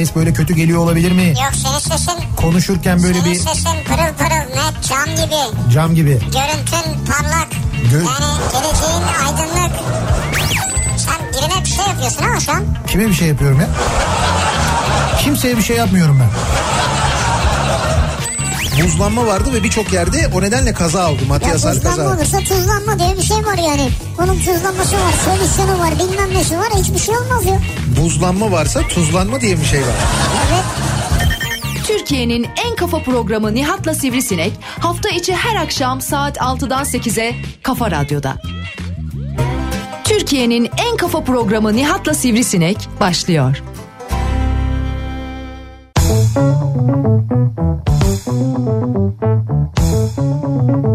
ses böyle kötü geliyor olabilir mi? Yok senin sesin... Konuşurken böyle senin bir... sesin pırıl pırıl net cam gibi. Cam gibi. Görüntün parlak. Gö yani geleceğin aydınlık. Sen birine bir şey yapıyorsun ama şu an. Kime bir şey yapıyorum ya? Kimseye bir şey yapmıyorum ben. Buzlanma vardı ve birçok yerde o nedenle kaza oldu. Maddi ya hasar kaza. Buzlanma olursa tuzlanma diye bir şey var yani. Onun tuzlanması var, solüsyonu var, bilmem nesi var. Hiçbir şey olmaz ya. Buzlanma varsa tuzlanma diye bir şey var. Evet. Türkiye'nin en kafa programı Nihat'la Sivrisinek hafta içi her akşam saat 6'dan 8'e Kafa Radyo'da. Türkiye'nin en kafa programı Nihat'la Sivrisinek başlıyor. Thank you.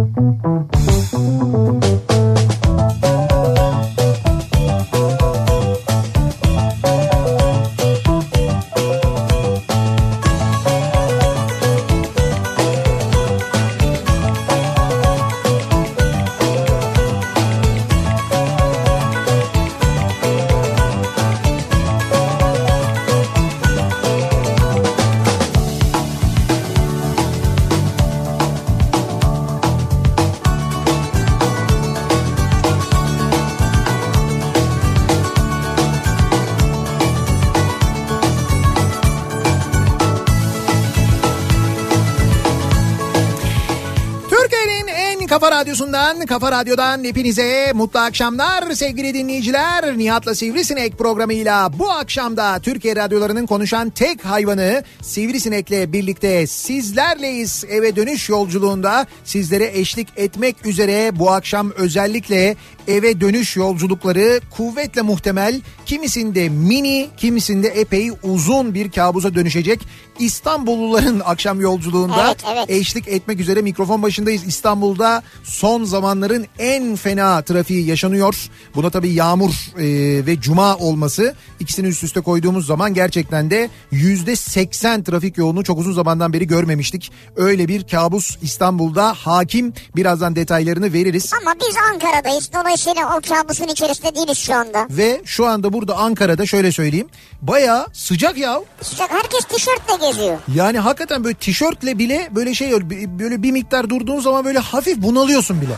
Kafa radyodan hepinize mutlu akşamlar sevgili dinleyiciler. Nihat'la Sivrisinek programıyla bu akşamda Türkiye radyolarının konuşan tek hayvanı Sivrisinek'le birlikte sizlerleyiz. Eve dönüş yolculuğunda sizlere eşlik etmek üzere bu akşam özellikle eve dönüş yolculukları kuvvetle muhtemel kimisinde mini kimisinde epey uzun bir kabusa dönüşecek. İstanbulluların akşam yolculuğunda Evet, evet. eşlik etmek üzere mikrofon başındayız. İstanbul'da son zamanların en fena trafiği yaşanıyor. Buna tabii yağmur e, ve cuma olması ikisini üst üste koyduğumuz zaman gerçekten de yüzde seksen trafik yoğunluğu çok uzun zamandan beri görmemiştik. Öyle bir kabus İstanbul'da hakim. Birazdan detaylarını veririz. Ama biz Ankara'dayız. Dolayısıyla o kabusun içerisinde değiliz şu anda. Ve şu anda burada Ankara'da şöyle söyleyeyim. Bayağı sıcak ya. Sıcak. Herkes tişörtle geziyor. Yani hakikaten böyle tişörtle bile böyle şey böyle bir miktar durduğun zaman böyle hafif bunalıyorsun bile.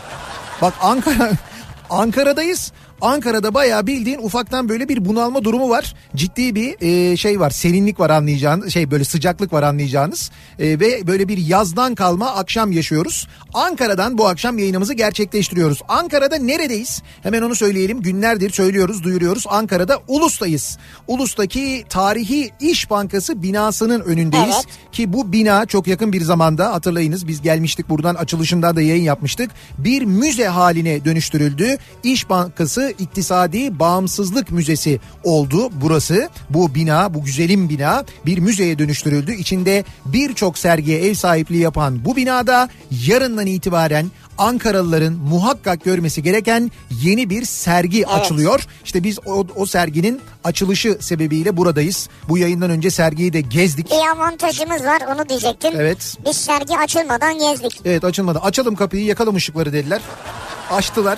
Bak Ankara Ankara'dayız. Ankara'da bayağı bildiğin ufaktan böyle bir bunalma durumu var. Ciddi bir e, şey var serinlik var anlayacağınız şey böyle sıcaklık var anlayacağınız. E, ve böyle bir yazdan kalma akşam yaşıyoruz. Ankara'dan bu akşam yayınımızı gerçekleştiriyoruz. Ankara'da neredeyiz? Hemen onu söyleyelim. Günlerdir söylüyoruz duyuruyoruz. Ankara'da Ulus'tayız. Ulus'taki Tarihi İş Bankası binasının önündeyiz. Evet. Ki bu bina çok yakın bir zamanda hatırlayınız biz gelmiştik buradan açılışından da yayın yapmıştık. Bir müze haline dönüştürüldü. İş Bankası İktisadi Bağımsızlık Müzesi oldu burası. Bu bina bu güzelim bina bir müzeye dönüştürüldü. İçinde birçok sergiye ev sahipliği yapan bu binada yarından itibaren Ankaralıların muhakkak görmesi gereken yeni bir sergi açılıyor. İşte biz o, o serginin açılışı sebebiyle buradayız. Bu yayından önce sergiyi de gezdik. Bir avantajımız var onu diyecektim. Evet. Biz sergi açılmadan gezdik. Evet açılmadı. Açalım kapıyı yakalım ışıkları dediler. Açtılar.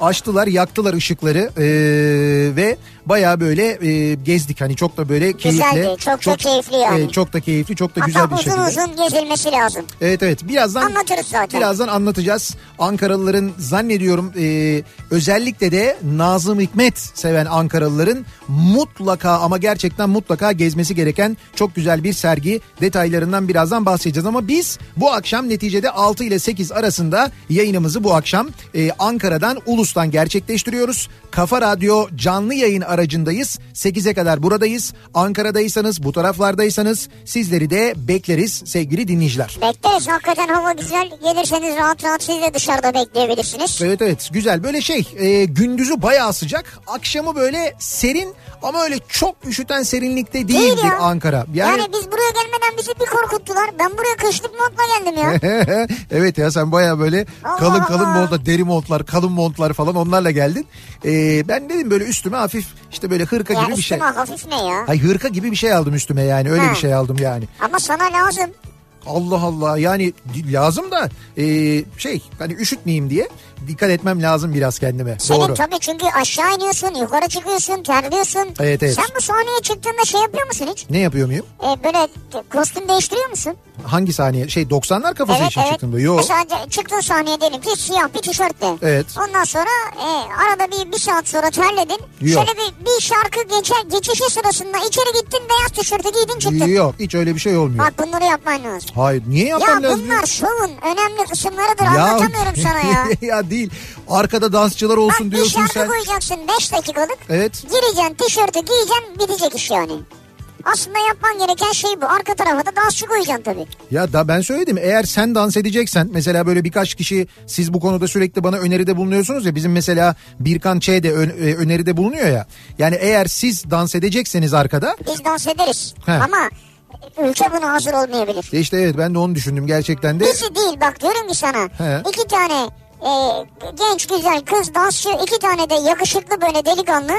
Açtılar yaktılar ışıkları ee, ve baya böyle e, gezdik hani çok da böyle keyifli. Güzeldi, çok da keyifli yani. Evet, çok da keyifli çok da Hatta güzel bir uzun şekilde. uzun gezilmesi lazım. Evet evet birazdan Anlatırız zaten. Birazdan anlatacağız. Ankaralıların zannediyorum e, özellikle de Nazım Hikmet seven Ankaralıların mutlaka ama gerçekten mutlaka gezmesi gereken çok güzel bir sergi detaylarından birazdan bahsedeceğiz. Ama biz bu akşam neticede 6 ile 8 arasında yayınımızı bu akşam e, Ankara'dan Ulus'tan gerçekleştiriyoruz. Kafa Radyo canlı yayın aracındayız. 8'e kadar buradayız. Ankara'daysanız bu taraflardaysanız sizleri de bekleriz sevgili dinleyiciler. Bekleriz hakikaten hava güzel. Gelirseniz rahat rahat siz de dışarıda bekleyebilirsiniz. Evet evet güzel böyle şey e, gündüzü bayağı sıcak akşamı böyle serin ama öyle çok üşüten serinlikte Değil ya. Ankara. Yani... biz buraya gelmeden bizi bir korkuttular. Ben buraya kışlık montla geldim ya. evet ya sen baya böyle Allah kalın kalın Allah. montlar deri montlar kalın montlar falan onlarla geldin. E, ben dedim böyle üstüme hafif işte böyle hırka ya gibi bir şey. hafif ne ya? Hay hırka gibi bir şey aldım üstüme yani öyle Ha. bir şey aldım yani. Ama sana lazım. Allah Allah yani lazım da e, şey hani üşütmeyeyim diye dikkat etmem lazım biraz kendime. Senin Doğru. tabii çünkü aşağı iniyorsun, yukarı çıkıyorsun, terliyorsun. Evet, evet. Sen bu sahneye çıktığında şey yapıyor musun hiç? Ne yapıyor muyum? Ee, böyle kostüm değiştiriyor musun? Hangi saniye? Şey 90'lar kafası için çıktım. Yok. Mesela çıktın sahneye diyelim ki siyah bir tişörtle. Evet. Ondan sonra e, arada bir, bir saat sonra terledin. Yok. Şöyle bir, bir şarkı geçer, geçişi sırasında içeri gittin beyaz tişörtü giydin çıktın. Yok hiç öyle bir şey olmuyor. Bak bunları yapman lazım. Hayır niye Ya yapmam lazım? bunlar şovun önemli kısımlarıdır anlatamıyorum sana ya. ya değil. Arkada dansçılar olsun Bak diyorsun sen. koyacaksın 5 dakikalık. Evet. Gireceksin tişörtü giyeceksin bitecek iş yani. Aslında yapman gereken şey bu. Arka tarafa da dansçı koyacaksın tabii. Ya da ben söyledim eğer sen dans edeceksen mesela böyle birkaç kişi siz bu konuda sürekli bana öneride bulunuyorsunuz ya bizim mesela Birkan Ç de ö- e, öneride bulunuyor ya. Yani eğer siz dans edecekseniz arkada Biz dans ederiz. He. Ama ülke buna hazır olmayabilir. işte evet ben de onu düşündüm gerçekten de. Bizi değil bak diyorum ki sana. He. iki tane e, genç güzel kız dansçı iki tane de yakışıklı böyle delikanlı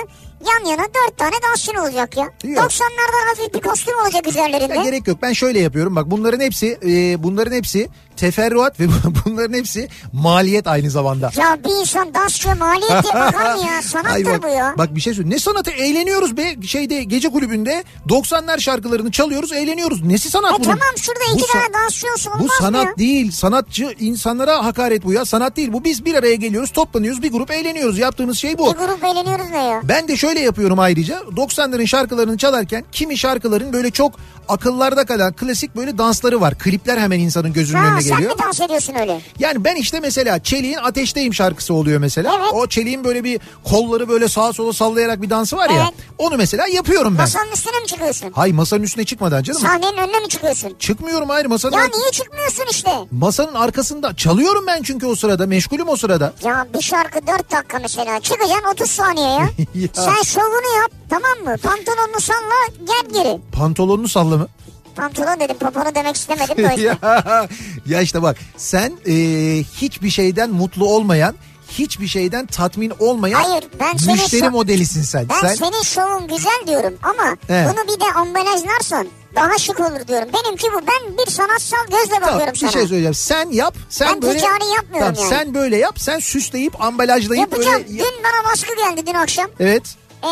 yan yana dört tane dansçın olacak ya. Yok. 90'lardan hafif bir kostüm olacak üzerlerinde. Ya gerek yok. Ben şöyle yapıyorum. Bak bunların hepsi e, bunların hepsi teferruat ve bunların hepsi maliyet aynı zamanda. Ya bir insan dansçı maliyet bakar mı ya? Ay Sanattır bak, bu ya. Bak bir şey söyleyeyim. Ne sanatı eğleniyoruz be şeyde gece kulübünde 90'lar şarkılarını çalıyoruz eğleniyoruz. Nesi sanat E bunun? tamam şurada Bu iki sa- tane dansçı olmaz Bu sanat mı değil. Sanatçı insanlara hakaret bu ya. Sanat değil bu. Biz bir araya geliyoruz, toplanıyoruz, bir grup eğleniyoruz. Yaptığımız şey bu. Bir grup eğleniyoruz ne ya? Ben de şöyle yapıyorum ayrıca. 90'ların şarkılarını çalarken kimi şarkıların böyle çok akıllarda kalan klasik böyle dansları var. Klipler hemen insanın gözünün Ha önüne sen geliyor. mi dans ediyorsun öyle? Yani ben işte mesela Çelik'in Ateşteyim şarkısı oluyor mesela. Evet. O Çelik'in böyle bir kolları böyle sağa sola sallayarak bir dansı var ya. Evet. Onu mesela yapıyorum ben. Masanın üstüne mi çıkıyorsun? Hay masanın üstüne çıkmadan canım. Sahnenin önüne mi çıkıyorsun? Çıkmıyorum hayır masanın, Ya niye çıkmıyorsun işte? masanın arkasında. Çalıyorum ben çünkü o sırada meşgulüm o sırada. Ya bir şarkı 4 dakika mesela çıkacaksın 30 saniye ya. Ya. Sen şovunu yap tamam mı? Pantolonunu salla gel geri. Pantolonunu salla mı? Pantolon dedim poponu demek istemedim de yüzden. ya, ya işte bak sen e, hiçbir şeyden mutlu olmayan hiçbir şeyden tatmin olmayan Hayır, ben senin müşteri şo- modelisin sen. Ben sen senin şovun güzel diyorum ama Evet. bunu bir de ambalajlarsan daha şık olur diyorum. Benimki bu. Ben bir sanatsal gözle Tamam, bakıyorum bir sana. şey söyleyeceğim. Sen yap. Sen Ben böyle ticari yapmıyorum Tamam, yani. Sen böyle yap. Sen süsleyip ambalajlayıp Yapacağım. böyle Dün bana baskı geldi dün akşam. Evet. Ee,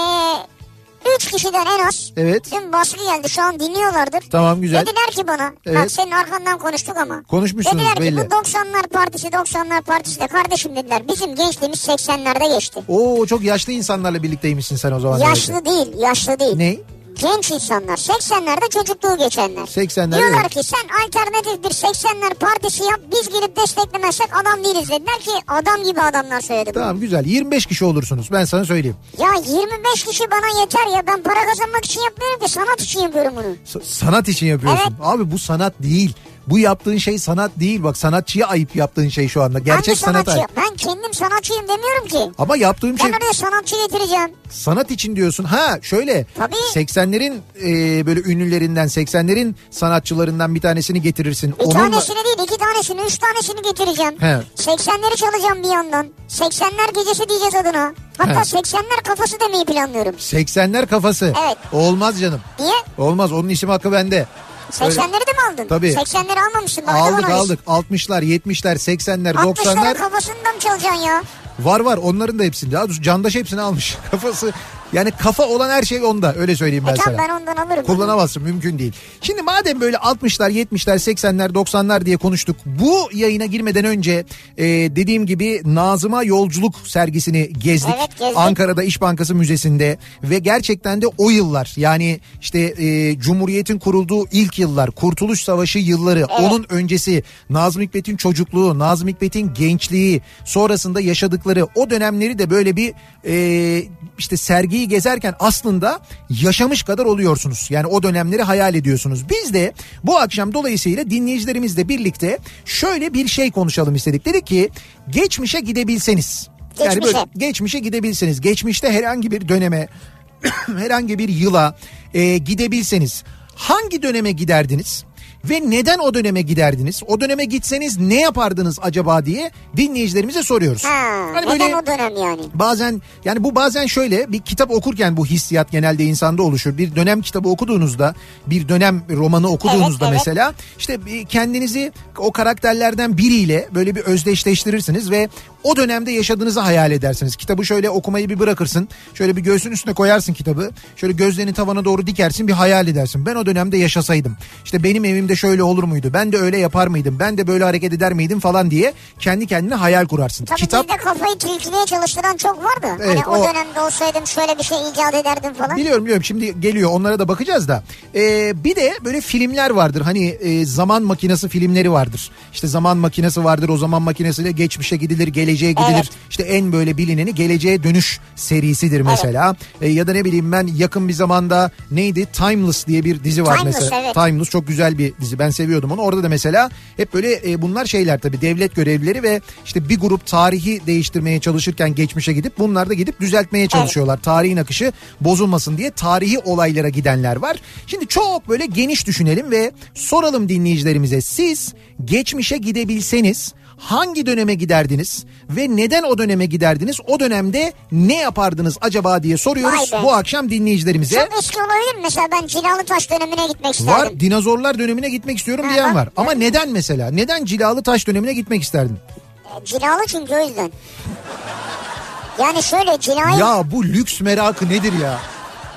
üç kişiden en az. Evet. Dün baskı geldi. Şu an dinliyorlardır. Tamam, güzel. Dediler ki bana. Evet. Bak senin arkandan konuştuk ama. Konuşmuşsunuz Dediler ki belli. bu 90'lar partisi 90'lar partisi de kardeşim dediler. Bizim gençliğimiz 80'lerde geçti. Oo çok yaşlı insanlarla birlikteymişsin sen o zaman. Yaşlı demek ki. değil, yaşlı değil. Ne? Genç insanlar 80'lerde çocukluğu geçenler. 80'lerde Diyorlar evet. ki sen alternatif bir 80'ler partisi yap biz gelip desteklemezsek adam değiliz dediler ki adam gibi adamlar söyledi bunu. Tamam güzel. 25 kişi olursunuz. Ben sana söyleyeyim. Ya 25 kişi bana yeter ya ben para kazanmak için yapmıyorum ki sanat için yapıyorum bunu. S- sanat için yapıyorsun. Evet. Abi bu sanat değil. Bu yaptığın şey sanat değil. Bak sanatçıya ayıp yaptığın şey şu anda. Gerçek Hangi sanat sanatçı? ayıp. Ben kendim sanatçıyım demiyorum ki. Ama yaptığım şey Ben oraya sanatçı getireceğim. sanat için diyorsun. Ha şöyle. Tabii. 80'lerin e, böyle ünlülerinden 80'lerin sanatçılarından bir tanesini getirirsin. Bir Onunla- tanesini değil iki tanesini üç tanesini getireceğim. He. 80'leri çalacağım bir yandan. 80'ler gecesi diyeceğiz adına. Hatta He. 80'ler kafası demeyi planlıyorum. 80'ler kafası. Evet. Olmaz canım. Niye? Olmaz onun isim hakkı bende. 80'leri de mi aldın? Tabii. 80'leri almamışsın. Aldık aldık. 60'lar, 70'ler, 80'ler, 60'ların 90'lar kafasında mı çalacaksın ya? var var. Onların da hepsini. Doğrusu Candaş hepsini almış. Kafası yani kafa olan her şey onda. Öyle söyleyeyim ben E sana. ben ondan alırım. Kullanamazsın mümkün değil. Şimdi madem böyle 60'lar 70'ler 80'ler 90'lar diye konuştuk. Bu yayına girmeden önce e, dediğim gibi Nazıma Yolculuk sergisini gezdik. Evet, gezdik. Ankara'da İş Bankası Müzesi'nde ve gerçekten de o yıllar yani işte e, Cumhuriyet'in kurulduğu ilk yıllar Kurtuluş Savaşı yılları onun öncesi Nazım Hikmet'in çocukluğu Nazım Hikmet'in gençliği sonrasında yaşadıkları o dönemleri de böyle bir e, işte sergiyi gezerken aslında yaşamış kadar oluyorsunuz. Yani o dönemleri hayal ediyorsunuz. Biz de bu akşam dolayısıyla dinleyicilerimizle birlikte şöyle bir şey konuşalım istedik. Dedik ki geçmişe gidebilseniz. Yani böyle Geçmişe. geçmişe gidebilseniz, geçmişte herhangi bir döneme, herhangi bir yıla e, gidebilseniz hangi döneme giderdiniz? Ve neden o döneme giderdiniz? O döneme gitseniz ne yapardınız acaba diye dinleyicilerimize soruyoruz. Ha, Hani böyle- o dönem yani? Bazen yani bu bazen şöyle bir kitap okurken bu hissiyat genelde insanda oluşur. Bir dönem kitabı okuduğunuzda bir dönem romanı okuduğunuzda Evet, evet. mesela işte kendinizi o karakterlerden biriyle böyle bir özdeşleştirirsiniz ve o dönemde yaşadığınızı hayal edersiniz. Kitabı şöyle okumayı bir bırakırsın. Şöyle bir göğsün üstüne koyarsın kitabı. Şöyle gözlerini tavana doğru dikersin bir hayal edersin. Ben o dönemde yaşasaydım. İşte benim evimde şöyle olur muydu? Ben de öyle yapar mıydım? Ben de böyle hareket eder miydim falan diye kendi kendine hayal kurarsın. Tabii Kitap bizde kafayı tilkiliğe çalıştıran çok vardı. Evet, hani o, o- dönemde olsaydım şöyle bir şey icat ederdim falan. Biliyorum biliyorum şimdi geliyor onlara da bakacağız da. Ee, bir de böyle filmler vardır hani e, zaman makinesi filmleri vardır. İşte zaman makinesi vardır o zaman makinesiyle geçmişe gidilir geleceğe gidilir. Evet. İşte en böyle bilineni geleceğe dönüş serisidir mesela. E, ya da ne bileyim ben yakın bir zamanda neydi Timeless diye bir dizi var Timeless, mesela. evet. Timeless çok güzel bir dizi ben seviyordum onu. Orada da mesela hep böyle e, bunlar şeyler tabii devlet görevlileri ve işte bir grup tarihi değiştirmeye çalışırken geçmişe gidip bunlar da gidip düzeltmeye çalışıyorlar. Tarihin akışı bozulmasın diye tarihi olaylara gidenler var. Şimdi çok böyle geniş düşünelim ve soralım dinleyicilerimize siz geçmişe gidebilseniz hangi döneme giderdiniz ve neden o döneme giderdiniz? O dönemde ne yapardınız acaba diye soruyoruz bu akşam dinleyicilerimize. Çok eski olabilir? Mesela ben Cilalı Taş dönemine gitmek isterdim. Var dinozorlar dönemine gitmek istiyorum Ha, diyen var. Ama neden mesela? Neden cilalı taş dönemine gitmek isterdin? E, Cilalı çünkü o yüzden. Yani şöyle cilayı... Ya bu lüks merakı nedir ya?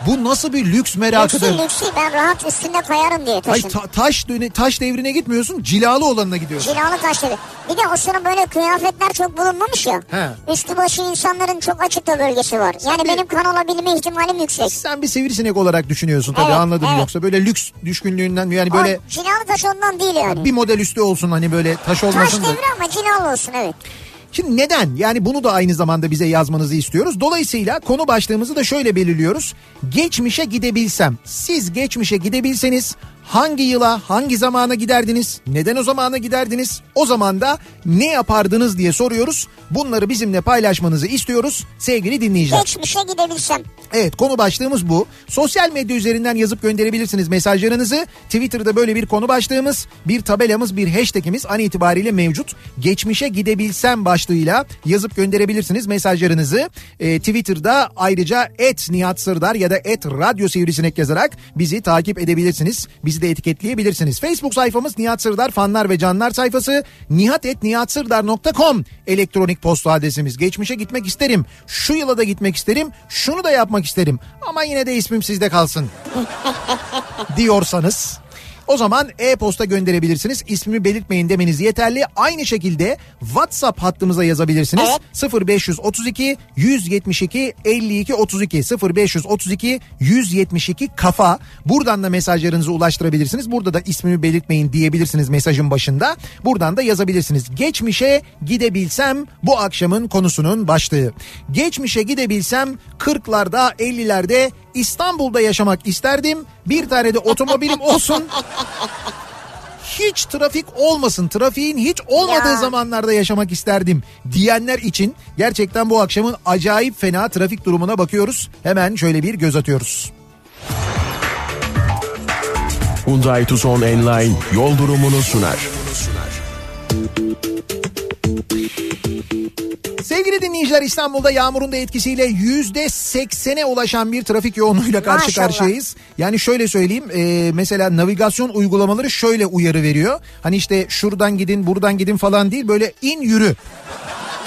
Bu nasıl bir lüks merakıdır? Lüksü lüksü ben rahat üstünde kayarım diye Ay taşın. ta- taş döne- taş devrine gitmiyorsun, cilalı olanına gidiyorsun. Cilalı taşları. Bir de o sıra böyle kıyafetler çok bulunmamış ya. He. Üstü başı insanların çok açıkta bölgesi var. Yani bir- benim kan olabilme ihtimalim yüksek. Sen bir sivrisinek olarak düşünüyorsun tabii Evet, anladım evet. yoksa böyle lüks düşkünlüğünden yani böyle O cilalı taş ondan değil yani. bir model üstü olsun hani böyle taş Taş olmasın da. devri ama cilalı olsun evet. Şimdi neden? Yani bunu da aynı zamanda bize yazmanızı istiyoruz. Dolayısıyla konu başlığımızı da şöyle belirliyoruz. Geçmişe gidebilsem, siz geçmişe gidebilseniz hangi yıla, hangi zamana giderdiniz? Neden o zamana giderdiniz? O zaman da ne yapardınız diye soruyoruz. Bunları bizimle paylaşmanızı istiyoruz sevgili dinleyiciler. Geçmişe gidebilsem. Evet konu başlığımız bu. Sosyal medya üzerinden yazıp gönderebilirsiniz mesajlarınızı. Twitter'da böyle bir konu başlığımız, bir tabelamız, bir hashtagimiz an itibariyle mevcut. Geçmişe gidebilsem başlığıyla yazıp gönderebilirsiniz mesajlarınızı. Ee, Twitter'da ayrıca et Nihat Sırdar ya da et Radyo Sivrisinek yazarak bizi takip edebilirsiniz. Bizi de etiketleyebilirsiniz. Facebook sayfamız Nihat Sırdar fanlar ve canlar sayfası. nihatetnihatsırdar.com elektronik posta adresimiz. Geçmişe gitmek isterim. Şu yıla da gitmek isterim. Şunu da yapmak isterim. Ama yine de ismim sizde kalsın. diyorsanız o zaman e-posta gönderebilirsiniz. İsmimi belirtmeyin demeniz yeterli. Aynı şekilde WhatsApp hattımıza yazabilirsiniz. 0532 172 52 32 0532 172 kafa. Buradan da mesajlarınızı ulaştırabilirsiniz. Burada da ismimi belirtmeyin diyebilirsiniz mesajın başında. Buradan da yazabilirsiniz. Geçmişe gidebilsem bu akşamın konusunun başlığı. Geçmişe gidebilsem 40'larda 50'lerde İstanbul'da yaşamak isterdim. Bir tane de otomobilim olsun. Hiç trafik olmasın, trafiğin hiç olmadığı Ya. zamanlarda yaşamak isterdim diyenler için gerçekten bu akşamın acayip fena trafik durumuna bakıyoruz. Hemen şöyle bir göz atıyoruz. Hyundai Tucson Enline yol durumunu sunar. Sevgili dinleyiciler İstanbul'da yağmurun da etkisiyle yüzde seksene ulaşan bir trafik yoğunluğuyla karşı Maşallah. karşıyayız. Yani şöyle söyleyeyim e, mesela navigasyon uygulamaları şöyle uyarı veriyor. Hani işte şuradan gidin buradan gidin falan değil böyle in yürü.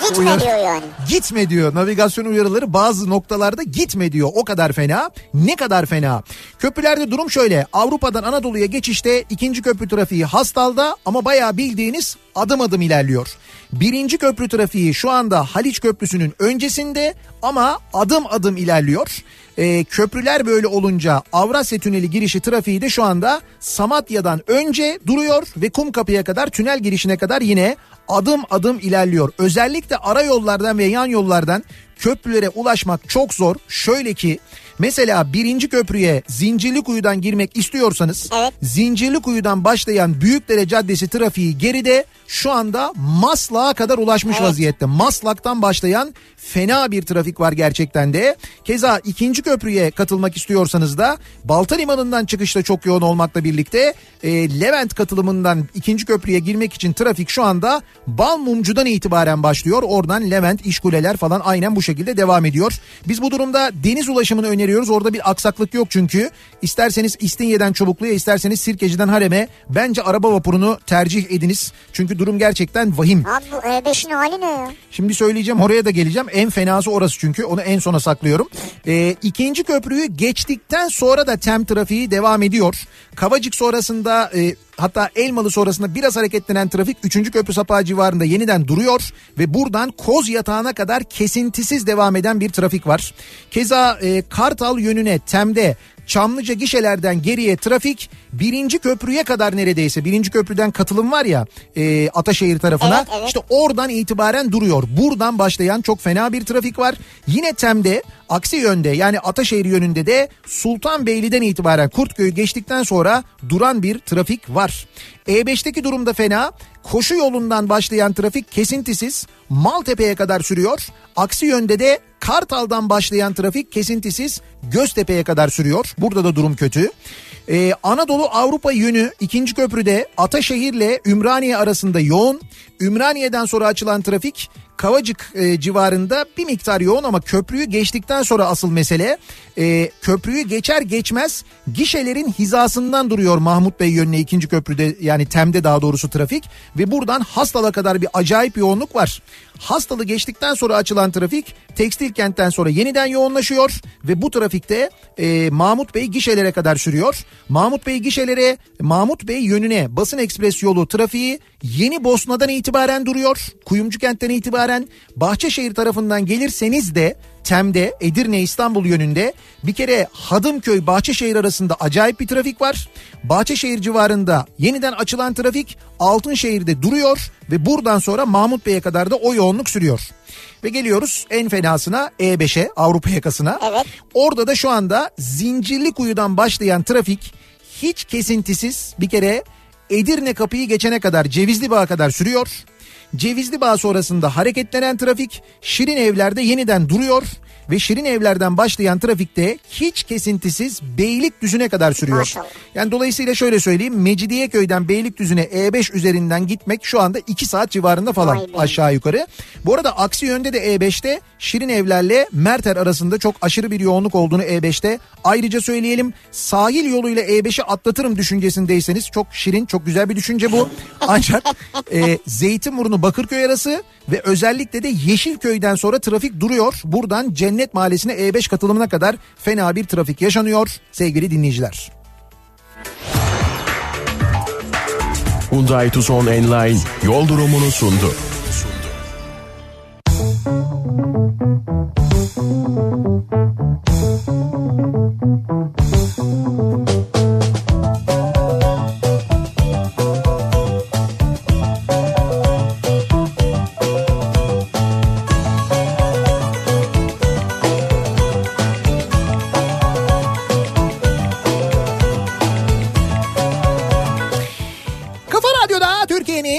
Gitme Uyar- diyor yani. Gitme diyor navigasyon uyarıları bazı noktalarda gitme diyor o kadar fena ne kadar fena. Köprülerde durum şöyle Avrupa'dan Anadolu'ya geçişte ikinci köprü trafiği hastalda ama bayağı bildiğiniz adım adım ilerliyor. Birinci köprü trafiği şu anda Haliç Köprüsü'nün öncesinde ama adım adım ilerliyor. Ee, köprüler böyle olunca Avrasya Tüneli girişi trafiği de şu anda Samatya'dan önce duruyor ve Kumkapı'ya kadar tünel girişine kadar yine adım adım ilerliyor. Özellikle ara yollardan ve yan yollardan köprülere ulaşmak çok zor. Şöyle ki mesela birinci köprüye Zincirlikuyu'dan girmek istiyorsanız Evet. Zincirlikuyu'dan başlayan Büyükdere Caddesi trafiği geride şu anda Maslak'a kadar ulaşmış Evet. vaziyette. Maslak'tan başlayan fena bir trafik var gerçekten de. Keza ikinci köprüye katılmak istiyorsanız da Balta Limanı'ndan çıkışta çok yoğun olmakla birlikte e, Levent katılımından ikinci köprüye girmek için trafik şu anda Balmumcu'dan itibaren başlıyor. Oradan Levent, İşkuleler falan aynen bu şekilde devam ediyor. Biz bu durumda deniz ulaşımını öneriyoruz öneriyoruz. Orada bir aksaklık yok çünkü. İsterseniz İstinye'den Çubuklu'ya isterseniz Sirkeci'den Harem'e bence araba vapurunu tercih ediniz. Çünkü durum gerçekten vahim. Abi bu E5'in hali ne ya? Şimdi söyleyeceğim oraya da geleceğim. En fenası orası çünkü onu en sona saklıyorum. Ee, ikinci köprüyü geçtikten sonra da tem trafiği devam ediyor. Kavacık sonrasında e, hatta Elmalı sonrasında biraz hareketlenen trafik 3. köprü sapağı civarında yeniden duruyor. Ve buradan Koz yatağına kadar kesintisiz devam eden bir trafik var. Keza e, Kartal yönüne temde Çamlıca gişelerden geriye trafik birinci köprüye kadar neredeyse birinci köprüden katılım var ya e, Ataşehir tarafına Evet, evet. işte oradan itibaren duruyor. Buradan başlayan çok fena bir trafik var. Yine Tem'de aksi yönde yani Ataşehir yönünde de Sultanbeyli'den itibaren Kurtköy'ü geçtikten sonra duran bir trafik var. E5'teki durumda fena. Koşu yolundan başlayan trafik kesintisiz Maltepe'ye kadar sürüyor. Aksi yönde de Kartal'dan başlayan trafik kesintisiz Göztepe'ye kadar sürüyor. Burada da durum kötü. Ee, Anadolu Avrupa yönü ikinci köprüde Ataşehir'le Ümraniye arasında yoğun. Ümraniye'den sonra açılan trafik Kavacık e, civarında bir miktar yoğun ama köprüyü geçtikten sonra asıl mesele e, köprüyü geçer geçmez gişelerin hizasından duruyor Mahmut Bey yönüne ikinci köprüde yani Tem'de daha doğrusu trafik ve buradan Hastal'a kadar bir acayip yoğunluk var. Hastalı geçtikten sonra açılan trafik tekstil kentten sonra yeniden yoğunlaşıyor ve bu trafikte e, Mahmut Bey gişelere kadar sürüyor. Mahmut Bey gişelere Mahmut Bey yönüne basın ekspres yolu trafiği Yeni Bosna'dan itibaren duruyor. Kuyumcu kentten itibaren Bahçeşehir tarafından gelirseniz de Tem'de Edirne İstanbul yönünde bir kere Hadımköy Bahçeşehir arasında acayip bir trafik var. Bahçeşehir civarında yeniden açılan trafik Altınşehir'de duruyor ve buradan sonra Mahmut Bey'e kadar da o yoğunluk sürüyor. Ve geliyoruz en fenasına E5'e Avrupa yakasına. Evet. Orada da şu anda Zincirlikuyu'dan başlayan trafik hiç kesintisiz bir kere Edirne kapıyı geçene kadar Cevizli Bağ'a kadar sürüyor. Cevizli Bağ sonrasında hareketlenen trafik Şirin Evler'de yeniden duruyor ve Şirin Evler'den başlayan trafikte hiç kesintisiz Beylikdüzü'ne kadar sürüyor. Maşallah. Yani dolayısıyla şöyle söyleyeyim Mecidiyeköy'den Beylikdüzü'ne E5 üzerinden gitmek şu anda 2 saat civarında falan be. aşağı yukarı. Bu arada aksi yönde de E5'te Şirin Evler'le Merter arasında çok aşırı bir yoğunluk olduğunu E5'te ayrıca söyleyelim. Sahil yoluyla E5'i atlatırım düşüncesindeyseniz çok şirin çok güzel bir düşünce bu. Ancak e, Zeytinburnu Bakırköy arası ve özellikle de Yeşilköy'den sonra trafik duruyor. Buradan Cennet Mahallesi'ne E5 katılımına kadar fena bir trafik yaşanıyor sevgili dinleyiciler. Hyundai Tucson Enline yol durumunu sundu. Kafa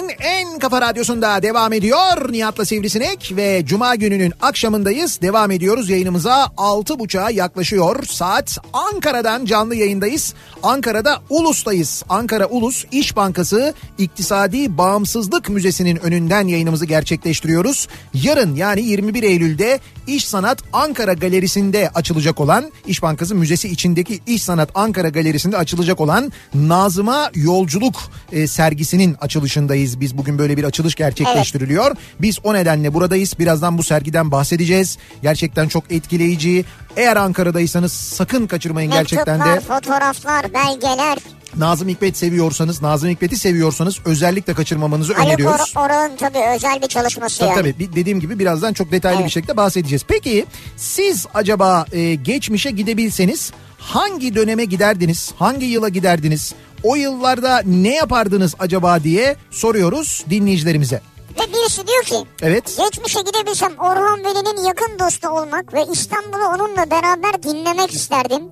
Türkiye'nin en kafa radyosunda devam ediyor. Nihat'la Sivrisinek ve Cuma gününün akşamındayız. Devam ediyoruz yayınımıza 6.30'a yaklaşıyor. Saat Ankara'dan canlı yayındayız. Ankara'da Ulus'tayız. Ankara Ulus İş Bankası İktisadi Bağımsızlık Müzesi'nin önünden yayınımızı gerçekleştiriyoruz. Yarın yani 21 Eylül'de İş Sanat Ankara Galerisi'nde açılacak olan İş Bankası Müzesi içindeki İş Sanat Ankara Galerisi'nde açılacak olan Nazıma Yolculuk e, sergisinin açılışındayız. Biz bugün böyle bir açılış gerçekleştiriliyor. Biz o nedenle buradayız. Birazdan bu sergiden bahsedeceğiz. Gerçekten çok etkileyici. Eğer Ankara'daysanız sakın kaçırmayın gerçekten de. Mektuplar, fotoğraflar, belgeler. Nazım Hikmet seviyorsanız, Nazım Hikmet'i seviyorsanız özellikle kaçırmamanızı Haluk öneriyoruz. Or- Oral'ın tabii özel bir çalışması Tabii yani. tabii dediğim gibi birazdan çok detaylı Evet. bir şekilde bahsedeceğiz. Peki siz acaba e, geçmişe gidebilseniz hangi döneme giderdiniz? Hangi yıla giderdiniz? O yıllarda ne yapardınız acaba diye soruyoruz dinleyicilerimize. Ve birisi diyor ki Evet. geçmişe gidebilsem Orhan Veli'nin yakın dostu olmak ve İstanbul'u onunla beraber dinlemek isterdim.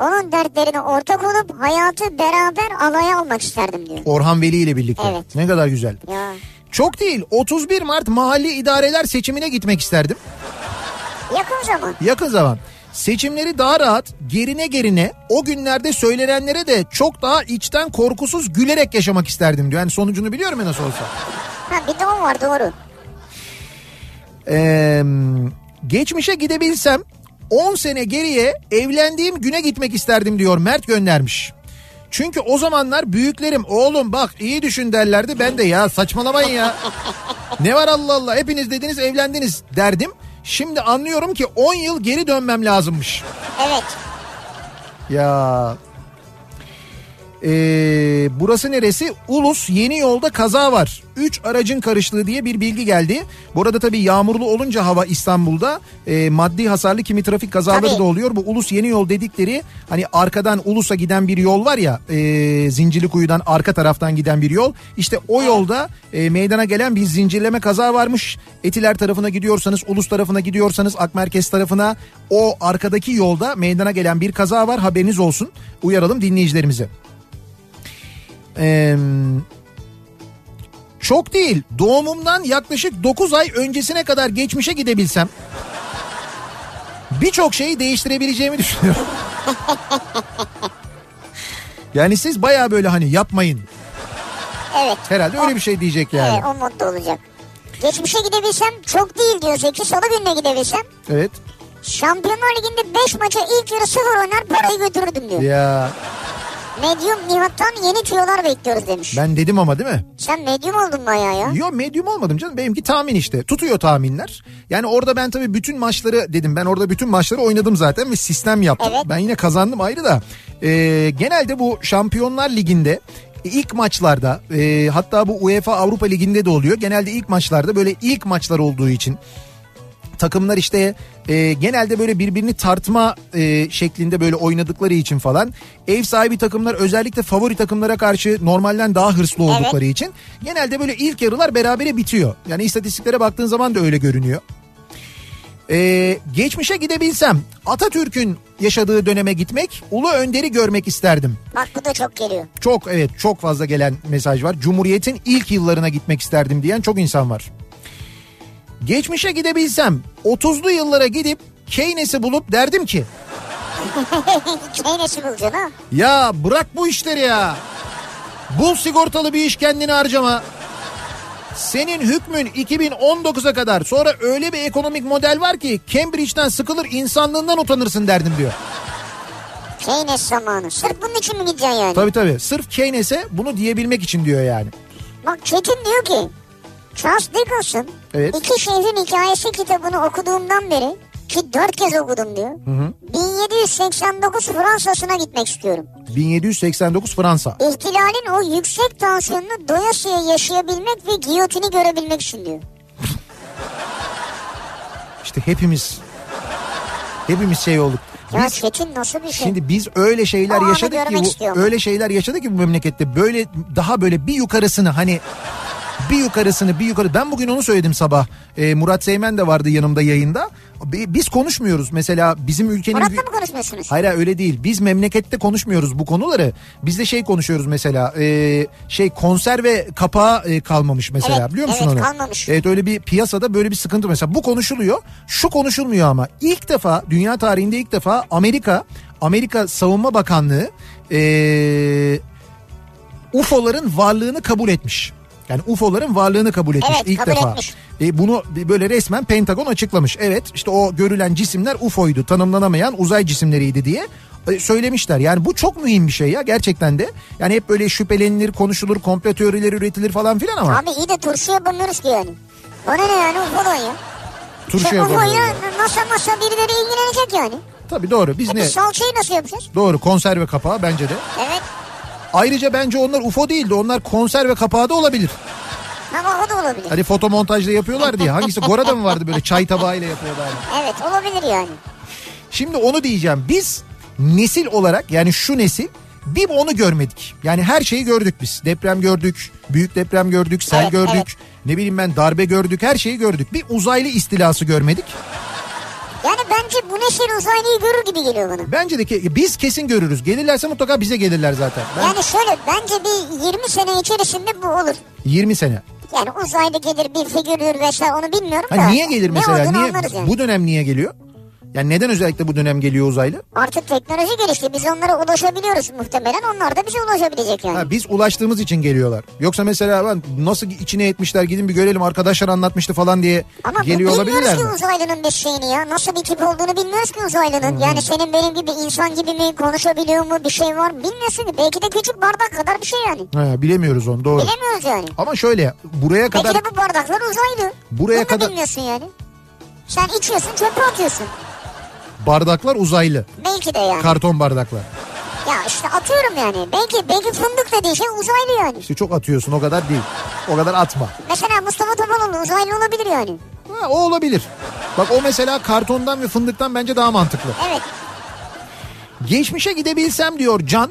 Onun dertlerine ortak olup hayatı beraber alaya almak isterdim diyor. Orhan Veli ile birlikte. Evet. Ne kadar güzel. Ya Çok değil 31 Mart mahalli idareler seçimine gitmek isterdim. yakın zaman. Yakın zaman. Seçimleri daha rahat, gerine gerine o günlerde söylenenlere de çok daha içten korkusuz gülerek yaşamak isterdim diyor. Yani sonucunu biliyorum ya nasıl olsa. Ha bir de o var doğru. Ee, geçmişe gidebilsem 10 sene geriye evlendiğim güne gitmek isterdim diyor Mert göndermiş. Çünkü o zamanlar büyüklerim oğlum bak iyi düşün derlerdi. Ben de ya saçmalamayın ya. ne var Allah Allah hepiniz dediniz evlendiniz derdim. Şimdi anlıyorum ki 10 yıl geri dönmem lazımmış. Evet. Ya ee, burası neresi? Ulus yeni yolda kaza var. 3 aracın karıştığı diye bir bilgi geldi. Bu arada tabii yağmurlu olunca hava İstanbul'da e, maddi hasarlı kimi trafik kazaları Tabii. da oluyor. Bu Ulus yeni yol dedikleri hani arkadan Ulus'a giden bir yol var ya e, Zincirlikuyu'dan arka taraftan giden bir yol. İşte o yolda e, meydana gelen bir zincirleme kaza varmış. Etiler tarafına gidiyorsanız Ulus tarafına gidiyorsanız Akmerkez tarafına o arkadaki yolda meydana gelen bir kaza var haberiniz olsun. Uyaralım dinleyicilerimize. Eee, çok değil. Doğumumdan yaklaşık 9 ay öncesine kadar geçmişe gidebilsem birçok şeyi değiştirebileceğimi düşünüyorum. yani siz baya böyle hani yapmayın. Evet. Herhalde öyle bir şey diyecek yani. Evet o modda olacak. Geçmişe gidebilsem çok değil diyor Zeki. Salı gününe gidebilsem Evet. Şampiyonlar Ligi'nde 5 maça ilk yarı sıfır oynar parayı götürürdüm diyor. Ya Medyum Nihat'tan yeni tüyolar bekliyoruz demiş. ben dedim ama değil mi? Sen medyum oldun bayağı ya. Yo medyum olmadım canım. Benimki tahmin işte. Tutuyor tahminler. Yani orada ben tabii bütün maçları dedim. Ben orada bütün maçları oynadım zaten ve sistem yaptım. Evet. Ben yine kazandım ayrı da. Ee, genelde bu Şampiyonlar Ligi'nde ilk maçlarda e, hatta bu UEFA Avrupa Ligi'nde de oluyor. Genelde ilk maçlarda böyle ilk maçlar olduğu için takımlar işte e, genelde böyle birbirini tartma e, şeklinde böyle oynadıkları için falan ev sahibi takımlar özellikle favori takımlara karşı normalden daha hırslı oldukları için genelde böyle ilk yarılar berabere bitiyor. Yani istatistiklere baktığın zaman da öyle görünüyor. E, geçmişe gidebilsem Atatürk'ün yaşadığı döneme gitmek Ulu Önder'i görmek isterdim. Bak bu da çok geliyor. Çok evet çok fazla gelen mesaj var. Cumhuriyet'in ilk yıllarına gitmek isterdim diyen çok insan var. Geçmişe gidebilsem 30'lu yıllara gidip Keynes'i bulup derdim ki Keynesi bulacaksın ha. ya bırak bu işleri ya. Bul sigortalı bir iş kendini harcama. Senin hükmün 2019'a kadar sonra öyle bir ekonomik model var ki Cambridge'den sıkılır insanlığından utanırsın derdim diyor. Keynes zamanı. Sırf bunun için mi gideceksin yani? Tabii tabii sırf Keynes'e bunu diyebilmek için diyor yani. Bak Çetin diyor ki Charles Dickens'ın Evet. İki Şehrin Hikayesi kitabını okuduğumdan beri ki dört kez okudum diyor. 1789 Fransa'sına gitmek istiyorum. 1789 Fransa. İhtilalin o yüksek tansiyonunu doyasıya yaşayabilmek ve giyotini görebilmek için diyor. İşte hepimiz hepimiz şey olduk. Ya Biz, nasıl bir şey? şimdi biz öyle şeyler O yaşadık ki bu, öyle şeyler yaşadık ki bu memlekette böyle daha böyle bir yukarısını hani bir yukarısını bir yukarı ben bugün onu söyledim sabah Ee, Murat Seymen de vardı yanımda yayında Bi- biz konuşmuyoruz mesela bizim ülkenin Murat'la mı konuşmuyorsunuz? Hayır öyle değil. Biz memlekette konuşmuyoruz bu konuları. Biz de şey konuşuyoruz mesela. e, şey konserve kapağı e, kalmamış mesela Evet, biliyor musun evet, onu? kalmamış. Evet öyle bir piyasada böyle bir sıkıntı mesela. Bu konuşuluyor. Şu konuşulmuyor ama. ilk defa dünya tarihinde ilk defa Amerika Amerika Savunma Bakanlığı e, UFO'ların varlığını kabul etmiş. Yani UFO'ların varlığını kabul etmiş Evet, ilk kabul defa. etmiş. E, bunu böyle resmen Pentagon açıklamış. Evet işte o görülen cisimler UFO'ydu tanımlanamayan uzay cisimleriydi diye e, söylemişler. Yani bu çok mühim bir şey ya gerçekten de. Yani hep böyle şüphelenilir, konuşulur, komplo teorileri üretilir falan filan ama. Abi iyi de turşu yapamıyoruz ki yani. O ne yani UFO'dan ya? turşu Şey, yapamıyorlar. UFO'yla masa masa birileri ilgilenecek yani. Tabii doğru biz E ne? biz salçayı nasıl yapacağız? Doğru konserve kapağı bence de. Evet. Ayrıca bence onlar UFO değildi. Onlar konserve kapağı da olabilir. Ama o da olabilir. Hani fotomontajda yapıyorlar diye. Hangisi Gora'da mı vardı böyle çay tabağıyla yapıyorlar. Evet olabilir yani. Şimdi onu diyeceğim. Biz nesil olarak yani şu nesil bir onu görmedik. Yani her şeyi gördük biz. Deprem gördük, büyük deprem gördük, sel Evet, gördük. evet. Ne bileyim ben darbe gördük, her şeyi gördük. Bir uzaylı istilası görmedik. Yani bence bu nesil uzaylıyı görür gibi geliyor bana. Bence de ki biz kesin görürüz. Gelirlerse mutlaka bize gelirler zaten. Ben Yani şöyle bence bir 20 sene içerisinde bu olur. 20 sene. Yani uzaylı gelir bir figürür vesaire onu bilmiyorum Ha, da. niye gelir mesela? Niye yani. bu dönem niye geliyor? Yani neden özellikle bu dönem geliyor uzaylı? Artık teknoloji gelişti. Biz onlara ulaşabiliyoruz muhtemelen. Onlar da bize ulaşabilecek yani. Ha, biz ulaştığımız için geliyorlar. Yoksa mesela ben nasıl içine etmişler gidin bir görelim arkadaşlar anlatmıştı falan diye Ama geliyor olabilirler bilmiyoruz mi? ki uzaylının biz şeyini ya. Nasıl bir tip olduğunu bilmiyoruz ki uzaylının. Yani senin benim gibi insan gibi mi konuşabiliyor mu bir şey var bilmiyorsun ki. Belki de küçük bardak kadar bir şey yani. Ha, bilemiyoruz onu doğru. Bilemiyoruz yani. Ama şöyle buraya kadar Belki de bu bardaklar uzaylı. Buraya Bunu da kadar- bilmiyorsun yani. Sen içiyorsun çöpe atıyorsun. Bardaklar uzaylı. Belki de yani. Karton bardaklar. ya işte atıyorum yani. Belki belki fındık dediğin şey uzaylı yani. İşte çok atıyorsun o kadar değil. O kadar atma. Mesela Mustafa Topaloğlu uzaylı olabilir yani. Ha, o olabilir. Bak o mesela kartondan ve fındıktan bence daha mantıklı. Evet. Geçmişe gidebilsem diyor Can.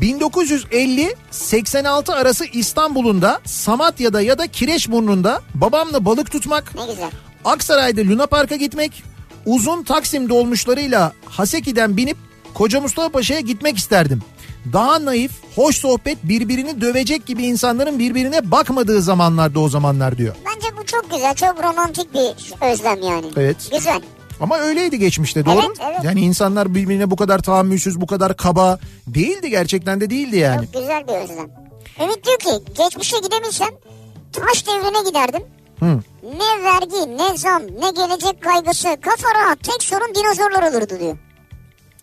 1950-86 arası İstanbul'unda Samatya'da ya da Kireçburnu'nda babamla balık tutmak, Ne güzel. Aksaray'da Luna Park'a gitmek, uzun Taksim dolmuşlarıyla Haseki'den binip Koca Mustafa Paşa'ya gitmek isterdim. Daha naif, hoş sohbet, birbirini dövecek gibi insanların birbirine bakmadığı zamanlarda o zamanlar diyor. Bence bu çok güzel. Çok romantik bir özlem yani. Evet. Güzel. Ama öyleydi geçmişte doğru. Evet, evet. Yani insanlar birbirine bu kadar tahammülsüz, bu kadar kaba değildi gerçekten de değildi yani. Çok güzel bir özlem. Ümit diyor ki geçmişe gidebilsem taş devrine giderdim. Hı. Ne vergi, ne zam, ne gelecek kaygısı, kafa rahat. Tek sorun dinozorlar olurdu diyor.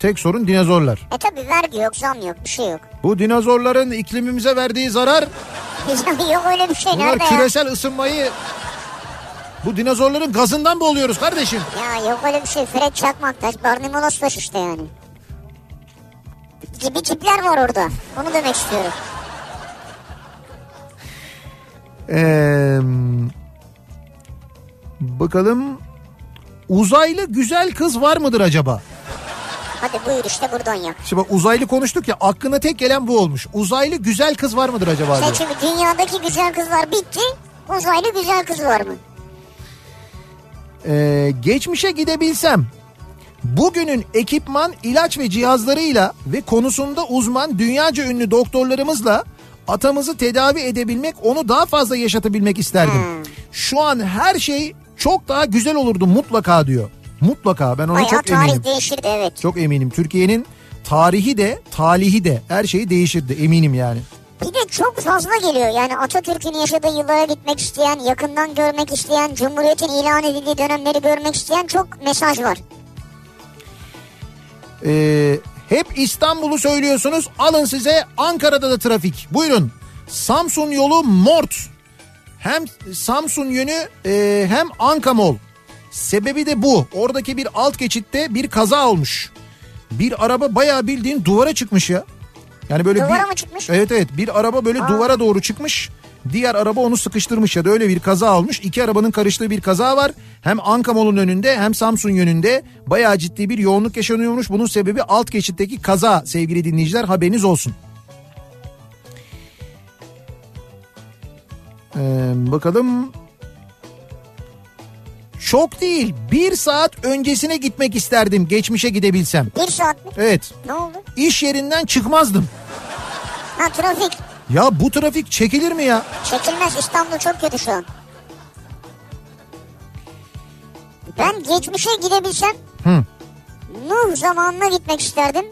Tek sorun dinozorlar. E tabi vergi yok, zam yok, bir şey yok. Bu dinozorların iklimimize verdiği zarar, yok öyle bir şey bunlar nerede ya? küresel ısınmayı bu dinozorların gazından boğuluyoruz kardeşim. Ya yok öyle bir şey. Fred Çakmaktaş, Barney Molostaş işte yani. Bir tipler var orada. Onu demek istiyorum. Ee, bakalım uzaylı güzel kız var mıdır acaba? Hadi buyur işte buradan yak. Şimdi bak uzaylı konuştuk ya aklına tek gelen bu olmuş. Uzaylı güzel kız var mıdır acaba? Sen diyor. dünyadaki güzel kızlar bitti. Uzaylı güzel kız var mı? Ee, geçmişe gidebilsem bugünün ekipman, ilaç ve cihazlarıyla ve konusunda uzman dünyaca ünlü doktorlarımızla atamızı tedavi edebilmek, onu daha fazla yaşatabilmek isterdim. Hmm. Şu an her şey çok daha güzel olurdu mutlaka diyor. Mutlaka ben ona Bayağı çok tarih eminim. değişirdi evet. Çok eminim. Türkiye'nin tarihi de, talihi de her şeyi değişirdi eminim yani. Bir de çok fazla geliyor. Yani Atatürk'ün yaşadığı yıllara gitmek isteyen, yakından görmek isteyen, Cumhuriyet'in ilan edildiği dönemleri görmek isteyen çok mesaj var. Ee, hep İstanbul'u söylüyorsunuz. Alın size Ankara'da da trafik. Buyurun. Samsun yolu Mort. Hem Samsun yönü e, hem Ankamol. Sebebi de bu. Oradaki bir alt geçitte bir kaza olmuş. Bir araba bayağı bildiğin duvara çıkmış ya. Yani böyle Duvara bir, mı çıkmış? Evet evet bir araba böyle duvara doğru çıkmış. Diğer araba onu sıkıştırmış ya da öyle bir kaza olmuş. İki arabanın karıştığı bir kaza var. Hem Ankamol'un önünde hem Samsun yönünde bayağı ciddi bir yoğunluk yaşanıyormuş. Bunun sebebi alt geçitteki kaza sevgili dinleyiciler haberiniz olsun. Ee, bakalım. Çok değil bir saat öncesine gitmek isterdim geçmişe gidebilsem. Bir saat mi? Evet Ne oldu? iş yerinden çıkmazdım. Ha trafik. Ya bu trafik çekilir mi ya? Çekilmez İstanbul çok kötü şu an. Ben geçmişe gidebilsem Hı. Nuh zamanına gitmek isterdim.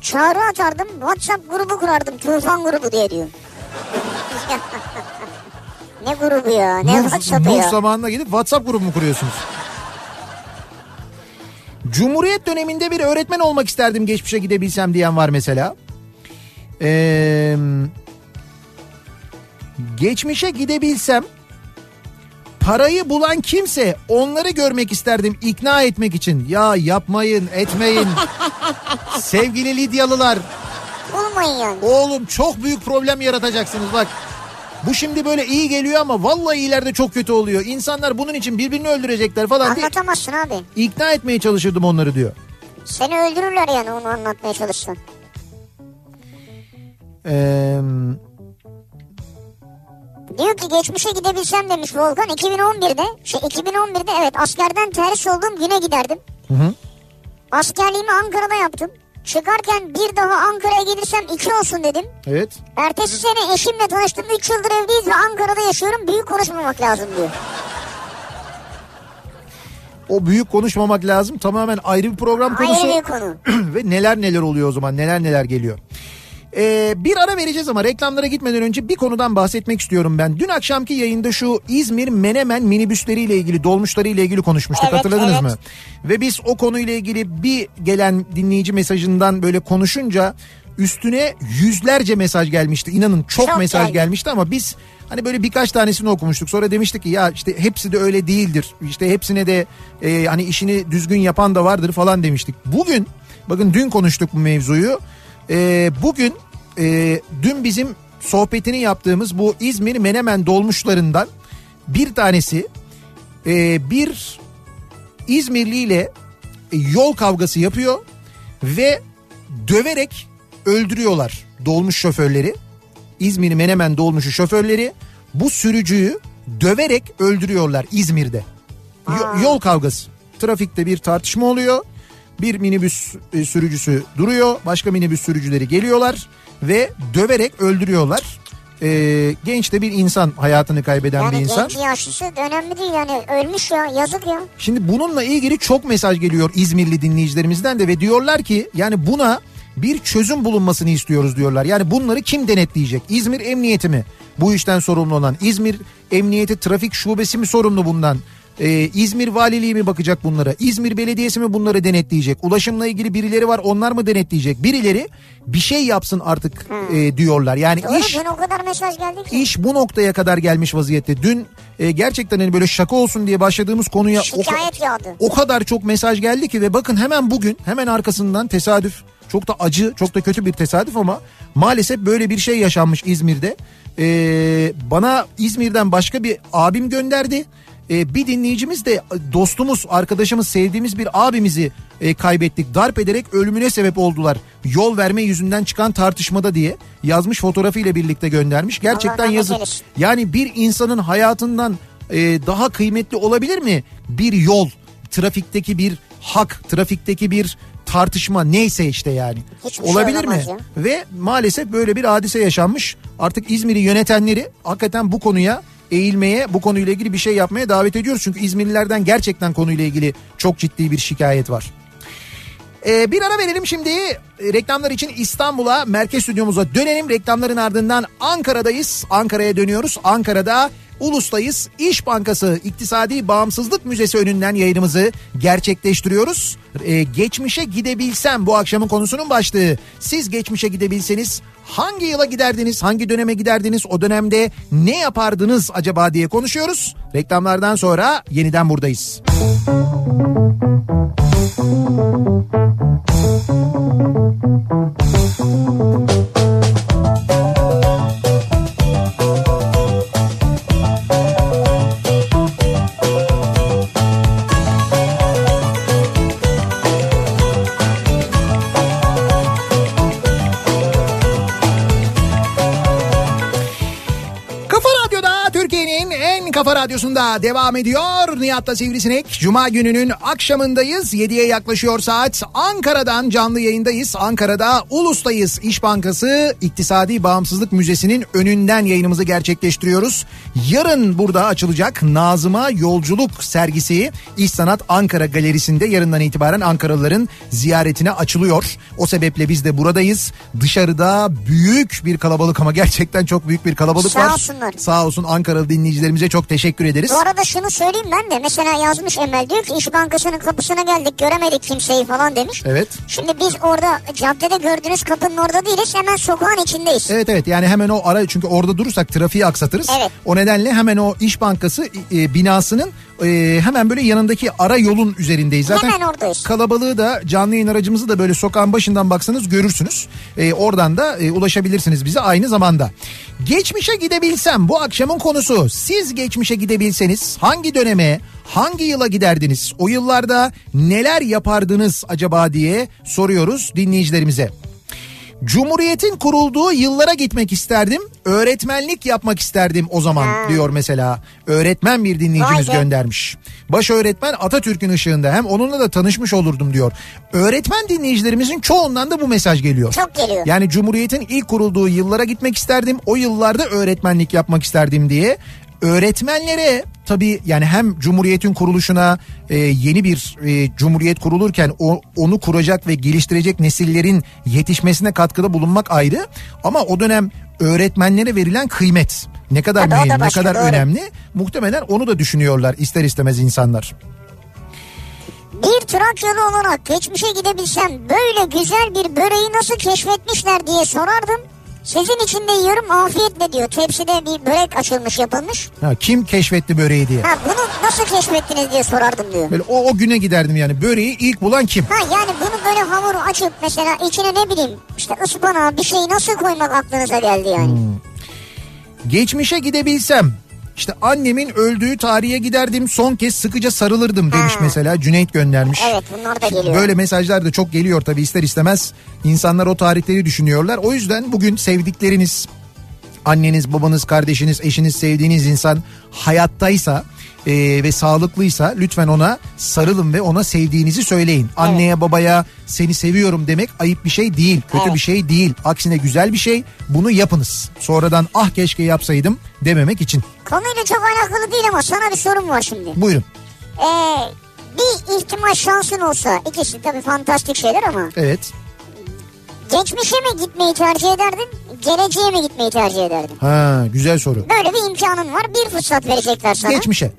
Çağrı atardım. WhatsApp grubu kurardım. Tufan grubu diye diyor. ne grubu ya? Ne Nuh, WhatsApp'ı ya? zamanına gidip WhatsApp grubu mu kuruyorsunuz? Cumhuriyet döneminde bir öğretmen olmak isterdim geçmişe gidebilsem diyen var mesela. Ee, geçmişe gidebilsem parayı bulan kimse onları görmek isterdim ikna etmek için. Ya yapmayın etmeyin sevgili Lidyalılar Bulmayın. Oğlum çok büyük problem yaratacaksınız bak. Bu şimdi böyle iyi geliyor ama vallahi ileride çok kötü oluyor. İnsanlar bunun için birbirini öldürecekler falan diye Anlatamazsın abi. ikna etmeye çalışırdım onları diyor. Seni öldürürler yani onu anlatmaya çalışsan. Ee, Diyor ki geçmişe gidebilsem demiş Volkan 2011'de şey 2011'de evet askerden terhis olduğum güne giderdim. hı. Askerliğimi Ankara'da yaptım. Çıkarken bir daha Ankara'ya gelirsem iki olsun dedim. Evet. Ertesi sene eşimle tanıştım. 3 yıldır evliyiz ve Ankara'da yaşıyorum. Büyük konuşmamak lazım diyor. O büyük konuşmamak lazım. Tamamen ayrı bir program konusu. Ayrı bir konu. Ve neler neler oluyor o zaman neler neler geliyor. Ee, bir ara vereceğiz ama reklamlara gitmeden önce bir konudan bahsetmek istiyorum ben. Dün akşamki yayında şu İzmir Menemen minibüsleriyle ilgili dolmuşlarıyla ilgili konuşmuştuk Evet, hatırladınız evet. mı? Ve biz o konuyla ilgili bir gelen dinleyici mesajından böyle konuşunca üstüne yüzlerce mesaj gelmişti. İnanın çok, Çok mesaj geldi. gelmişti ama biz hani böyle birkaç tanesini okumuştuk. Sonra demiştik ki ya işte hepsi de öyle değildir. İşte hepsine de e, hani işini düzgün yapan da vardır falan demiştik. Bugün bakın dün konuştuk bu mevzuyu. E, bugün e, dün bizim sohbetini yaptığımız bu İzmir Menemen dolmuşlarından bir tanesi e, bir İzmirli ile e, yol kavgası yapıyor ve döverek öldürüyorlar dolmuş şoförleri. İzmir Menemen dolmuşu şoförleri bu sürücüyü döverek öldürüyorlar İzmir'de. Yo- yol kavgası. Trafikte bir tartışma oluyor. Bir minibüs e, sürücüsü duruyor. Başka minibüs sürücüleri geliyorlar ve döverek öldürüyorlar. Ee, genç de bir insan hayatını kaybeden bir Yani insan. genç yaşlısı önemli değil yani ölmüş ya yazık ya. Şimdi bununla ilgili çok mesaj geliyor İzmirli dinleyicilerimizden de ve diyorlar ki yani buna bir çözüm bulunmasını istiyoruz diyorlar. Yani bunları kim denetleyecek? İzmir Emniyeti mi bu işten sorumlu olan? İzmir Emniyeti Trafik Şubesi mi sorumlu bundan? Ee, İzmir Valiliği mi bakacak bunlara? İzmir Belediyesi mi bunları denetleyecek? Ulaşımla ilgili birileri var onlar mı denetleyecek? Birileri bir şey yapsın artık e, diyorlar. Yani Doğru iş dün o kadar mesaj geldi ki. iş bu noktaya kadar gelmiş vaziyette. Dün e, gerçekten hani böyle şaka olsun diye başladığımız konuya o, ka- Şikayet yağdı. o kadar çok mesaj geldi ki ve bakın hemen bugün hemen arkasından tesadüf çok da acı çok da kötü bir tesadüf ama maalesef böyle bir şey yaşanmış İzmir'de. Ee, bana İzmir'den başka bir abim gönderdi. Ee, bir dinleyicimiz de dostumuz, arkadaşımız, sevdiğimiz bir abimizi e, kaybettik. Darp ederek ölümüne sebep oldular. Yol verme yüzünden çıkan tartışmada diye yazmış fotoğrafıyla birlikte göndermiş. Gerçekten yazık. Yani bir insanın hayatından e, daha kıymetli olabilir mi bir yol? Trafikteki bir hak, trafikteki bir tartışma neyse işte yani. Hiçbir şey olabilir mi? olamaz ya. Ve maalesef böyle bir hadise yaşanmış. Artık İzmir'i yönetenleri hakikaten bu konuya eğilmeye, bu konuyla ilgili bir şey yapmaya davet ediyoruz. Çünkü İzmirlilerden gerçekten konuyla ilgili çok ciddi bir şikayet var. Ee, bir ara verelim şimdi E, reklamlar için İstanbul'a merkez stüdyomuza dönelim. Reklamların ardından Ankara'dayız. Ankara'ya dönüyoruz. Ankara'da Ulus'tayız. İş Bankası İktisadi Bağımsızlık Müzesi önünden yayınımızı gerçekleştiriyoruz. Ee, geçmişe gidebilsem bu akşamın konusunun başlığı. Siz geçmişe gidebilseniz hangi yıla giderdiniz, hangi döneme giderdiniz, o dönemde ne yapardınız acaba diye konuşuyoruz. Reklamlardan sonra yeniden buradayız. Kafa kafa radyosunda devam ediyor. Nihat'ta Sivrisinek. Cuma gününün akşamındayız. 7'ye yaklaşıyor saat. Ankara'dan canlı yayındayız. Ankara'da Ulus'tayız. İş Bankası İktisadi Bağımsızlık Müzesi'nin önünden yayınımızı gerçekleştiriyoruz. Yarın burada açılacak Nazıma Yolculuk sergisi İş Sanat Ankara Galerisi'nde yarından itibaren Ankaralıların ziyaretine açılıyor. O sebeple biz de buradayız. Dışarıda büyük bir kalabalık ama gerçekten çok büyük bir kalabalık Sağ var. olsunlar. Sağ olsun Ankaralı dinleyicilerimize çok teşekkür ederiz. Bu arada şunu söyleyeyim ben de mesela yazmış Emel diyor ki İş Bankası'nın kapısına geldik göremedik kimseyi falan demiş. Evet. Şimdi biz orada caddede gördüğünüz kapının orada değiliz hemen sokağın içindeyiz. Evet evet yani hemen o ara çünkü orada durursak trafiği aksatırız. Evet. O nedenle hemen o İş Bankası e, binasının e, hemen böyle yanındaki ara yolun üzerindeyiz. Zaten Hemen oradayız. kalabalığı da canlı yayın aracımızı da böyle sokağın başından baksanız görürsünüz. E, oradan da e, ulaşabilirsiniz bize aynı zamanda. Geçmişe gidebilsem bu akşamın konusu siz geçmişe gidebilseniz hangi döneme hangi yıla giderdiniz? O yıllarda neler yapardınız acaba diye soruyoruz dinleyicilerimize. Cumhuriyetin kurulduğu yıllara gitmek isterdim. Öğretmenlik yapmak isterdim o zaman diyor mesela. Öğretmen bir dinleyicimiz be. göndermiş. Baş öğretmen Atatürk'ün ışığında hem onunla da tanışmış olurdum diyor. Öğretmen dinleyicilerimizin çoğundan da bu mesaj geliyor. Çok geliyor. Yani Cumhuriyet'in ilk kurulduğu yıllara gitmek isterdim. O yıllarda öğretmenlik yapmak isterdim diye. Öğretmenlere tabii yani hem Cumhuriyet'in kuruluşuna e, yeni bir e, Cumhuriyet kurulurken o, onu kuracak ve geliştirecek nesillerin yetişmesine katkıda bulunmak ayrı. Ama o dönem öğretmenlere verilen kıymet ne kadar Tabii mühim, ne kadar doğru. önemli muhtemelen onu da düşünüyorlar ister istemez insanlar. Bir Trakyalı olarak geçmişe gidebilsem böyle güzel bir böreği nasıl keşfetmişler diye sorardım. Sizin için de yiyorum afiyetle diyor. Tepside bir börek açılmış yapılmış. Ha, kim keşfetti böreği diye. Ha bunu nasıl keşfettiniz diye sorardım diyor. Böyle o, o güne giderdim yani böreği ilk bulan kim? Ha yani bunu böyle hamuru açıp mesela içine ne bileyim işte ıspanağı bir şey nasıl koymak aklınıza geldi yani. Hmm. Geçmişe gidebilsem işte annemin öldüğü tarihe giderdim son kez sıkıca sarılırdım demiş Ha. mesela Cüneyt göndermiş. Evet bunlar da geliyor. Böyle mesajlar da çok geliyor tabii ister istemez insanlar o tarihleri düşünüyorlar. O yüzden bugün sevdikleriniz anneniz, babanız, kardeşiniz, eşiniz, sevdiğiniz insan hayattaysa e, ve sağlıklıysa lütfen ona sarılın ve ona sevdiğinizi söyleyin. Anneye babaya seni seviyorum demek ayıp bir şey değil, kötü Evet. bir şey değil. Aksine güzel bir şey. Bunu yapınız. Sonradan ah keşke yapsaydım dememek için. Konuyla çok alakalı değil ama sana bir sorum var şimdi. Buyurun. Ee, bir ihtimal şansın olsa ikisi tabii fantastik şeyler ama Evet. geçmişe mi gitmeyi tercih ederdin geleceğe mi gitmeyi tercih ederdin? Ha güzel soru. Böyle bir imkanın var bir fırsat verecekler sana. Geçmişe.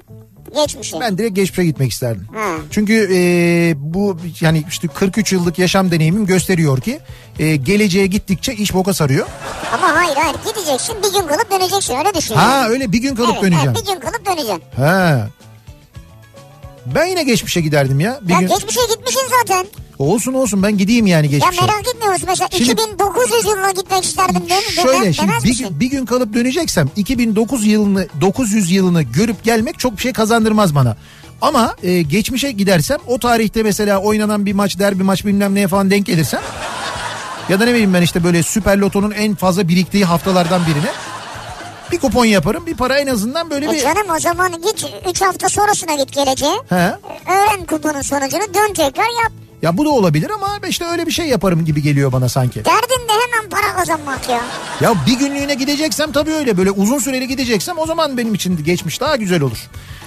Geçmişe. Ben direkt geçmişe gitmek isterdim. Ha. Çünkü e, bu yani işte 43 yıllık yaşam deneyimim gösteriyor ki e, geleceğe gittikçe iş boka sarıyor. Ama hayır hayır gideceksin bir gün kalıp döneceksin öyle düşün. Ha yani. öyle bir gün kalıp Evet, döneceğim. evet, bir gün kalıp döneceksin. Ha. Ben yine geçmişe giderdim ya. Bir ya gün... geçmişe gitmişsin zaten. Olsun olsun ben gideyim yani Ya geçmişe. merak etmiyor musun mesela Şimdi- 2900 yılına gitmek isterdim değil mi? Şöyle şimdi demez bir, misin? gün- bir gün kalıp döneceksem 2009 yılını 900 yılını görüp gelmek çok bir şey kazandırmaz bana. Ama e, geçmişe gidersem o tarihte mesela oynanan bir maç derbi maç bilmem neye falan denk gelirsem ya da ne bileyim ben işte böyle süper lotonun en fazla biriktiği haftalardan birine bir kupon yaparım bir para en azından böyle E bir... canım o zaman git 3 hafta sonrasına git geleceğe. He. Öğren kuponun sonucunu dön tekrar yap. Ya bu da olabilir ama işte öyle bir şey yaparım gibi geliyor bana sanki. Derdin de hemen para kazanmak ya. Ya bir günlüğüne gideceksem tabii öyle böyle uzun süreli gideceksem o zaman benim için geçmiş daha güzel olur.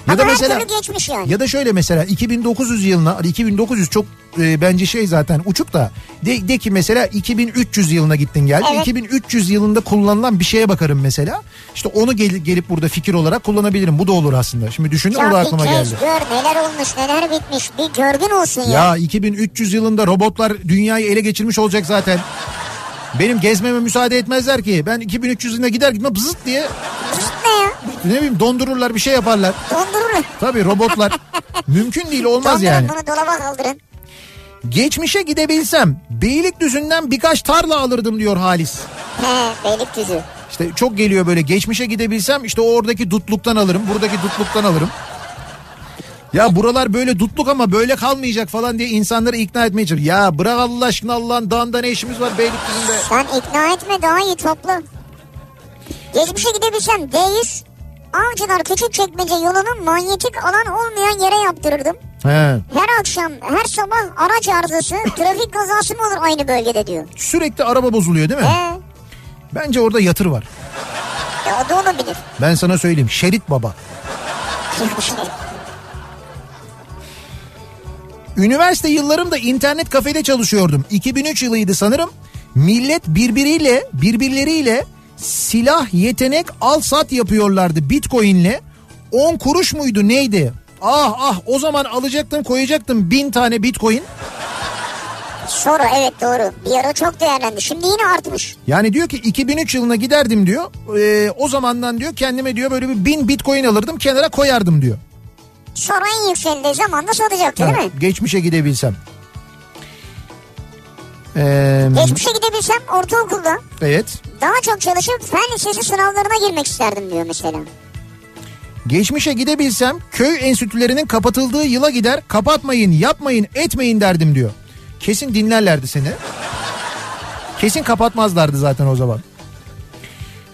Ya Ama da mesela geçmiş yani. ya da şöyle mesela 2900 yılına hadi 2900 çok e, bence şey zaten uçuk da de, de ki mesela 2300 yılına gittin geldin. Evet. 2300 yılında kullanılan bir şeye bakarım mesela. İşte onu gel, gelip burada fikir olarak kullanabilirim. Bu da olur aslında. Şimdi düşündüm o da Ya bir aklıma kez geldi. gör neler olmuş neler bitmiş bir görgün olsun ya. Ya 2300 yılında robotlar dünyayı ele geçirmiş olacak zaten. Benim gezmeme müsaade etmezler ki. Ben 2300 yılına gider gitmem zıt diye Ne bileyim dondururlar bir şey yaparlar. Dondurur. Tabii robotlar mümkün değil olmaz Dondurun yani. bunu dolaba kaldırın. Geçmişe gidebilsem Beylikdüzü'nden birkaç tarla alırdım diyor Halis. He Beylikdüzü. İşte çok geliyor böyle geçmişe gidebilsem işte oradaki dutluktan alırım buradaki dutluktan alırım. Ya buralar böyle dutluk ama böyle kalmayacak falan diye insanları ikna etmeye çalışıyor. Ya bırak Allah aşkına Allah'ın dağında ne işimiz var Beylikdüzü'nde. Sen ikna etme daha iyi topla. Geçmişe gidebilsem D100 Avcılar Küçükçekmece yolunun manyetik alan olmayan yere yaptırırdım. He. Her akşam her sabah araç arızası trafik kazası mı olur aynı bölgede diyor. Sürekli araba bozuluyor değil mi? He. Bence orada yatır var. Ya o da olabilir. Ben sana söyleyeyim şerit baba. Üniversite yıllarımda internet kafede çalışıyordum. 2003 yılıydı sanırım. Millet birbiriyle birbirleriyle silah yetenek al sat yapıyorlardı bitcoinle. 10 kuruş muydu neydi? Ah ah o zaman alacaktım koyacaktım bin tane bitcoin. Sonra evet doğru. Bir ara çok değerlendi. Şimdi yine artmış. Yani diyor ki 2003 yılına giderdim diyor. Ee, o zamandan diyor kendime diyor böyle bir bin bitcoin alırdım kenara koyardım diyor. Sonra en yükseldiği zaman da satacaktı değil mi? Geçmişe gidebilsem. Ee, Geçmişe gidebilsem ortaokulda evet. daha çok çalışıp fen lisesi sınavlarına girmek isterdim diyor mesela. Geçmişe gidebilsem köy enstitülerinin kapatıldığı yıla gider kapatmayın yapmayın etmeyin derdim diyor. Kesin dinlerlerdi seni. Kesin kapatmazlardı zaten o zaman.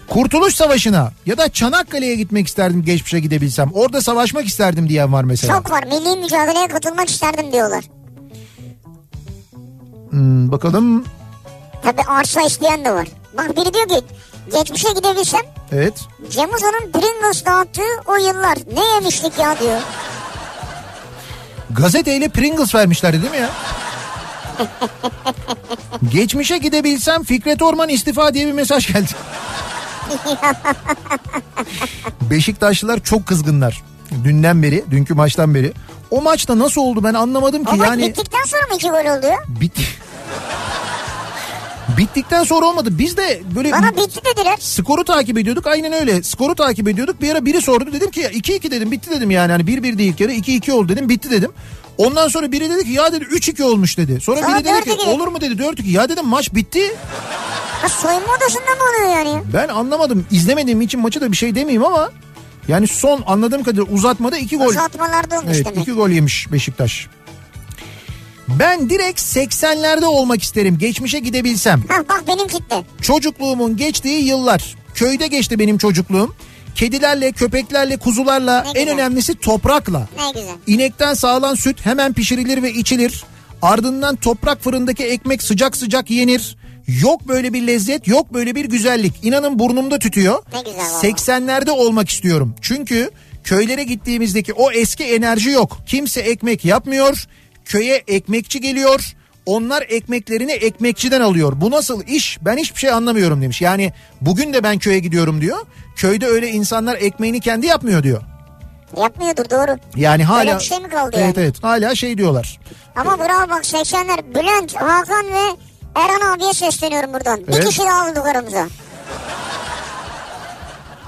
Kurtuluş Savaşı'na ya da Çanakkale'ye gitmek isterdim geçmişe gidebilsem. Orada savaşmak isterdim diyen var mesela. Çok var. Milli mücadeleye katılmak isterdim diyorlar. Hmm, bakalım Tabi arsa isteyen de var. Bak biri diyor ki Geçmişe gidebilsem Evet. Cem Uzan'ın Pringles dağıttığı o yıllar ne yemiştik ya diyor. Gazeteyle Pringles vermişlerdi değil mi ya? Geçmişe gidebilsem Fikret Orman istifa diye bir mesaj geldi. Beşiktaşlılar çok kızgınlar. Dünden beri, dünkü maçtan beri. O maçta nasıl oldu ben anlamadım ki. O maç yani bittikten sonra mı iki gol oldu ya? bitti. Bittikten sonra olmadı. Biz de böyle Bana bitti dediler. skoru takip ediyorduk. Aynen öyle. Skoru takip ediyorduk. Bir ara biri sordu. Dedim ki 2-2 dedim. Bitti dedim yani. Hani 1-1 değil yarı. 2-2 oldu dedim. Bitti dedim. Ondan sonra biri dedi ki ya dedi 3-2 olmuş dedi. Sonra, Sonra biri dedi ki 4-2. olur mu dedi 4-2. Ya dedim maç bitti. Ha, soyunma odasında mı oluyor yani? Ben anlamadım. İzlemediğim için maçı da bir şey demeyeyim ama yani son anladığım kadarıyla uzatmada 2 gol. Uzatmalarda olmuş Evet demek. 2 gol yemiş Beşiktaş. Ben direkt 80'lerde olmak isterim. Geçmişe gidebilsem. Ha bak benim kitle. Çocukluğumun geçtiği yıllar. Köyde geçti benim çocukluğum. Kedilerle, köpeklerle, kuzularla, Ne en güzel. önemlisi toprakla. Ne güzel. İnekten sağılan süt hemen pişirilir ve içilir. Ardından toprak fırındaki ekmek sıcak sıcak yenir. Yok böyle bir lezzet, yok böyle bir güzellik. İnanın burnumda tütüyor. Ne güzel valla. 80'lerde olmak istiyorum. Çünkü köylere gittiğimizdeki o eski enerji yok. Kimse ekmek yapmıyor. Köye ekmekçi geliyor. Onlar ekmeklerini ekmekçiden alıyor. Bu nasıl iş? Ben hiçbir şey anlamıyorum demiş. Yani bugün de ben köye gidiyorum diyor. Köyde öyle insanlar ekmeğini kendi yapmıyor diyor. Yapmıyordur doğru. Yani hala Öyle bir şey mi kaldı Evet yani? evet hala şey diyorlar. Ama bravo bak 80'ler Bülent, Hakan ve Erhan abiye sesleniyorum buradan. Bir Evet. kişi daha aldık aramıza.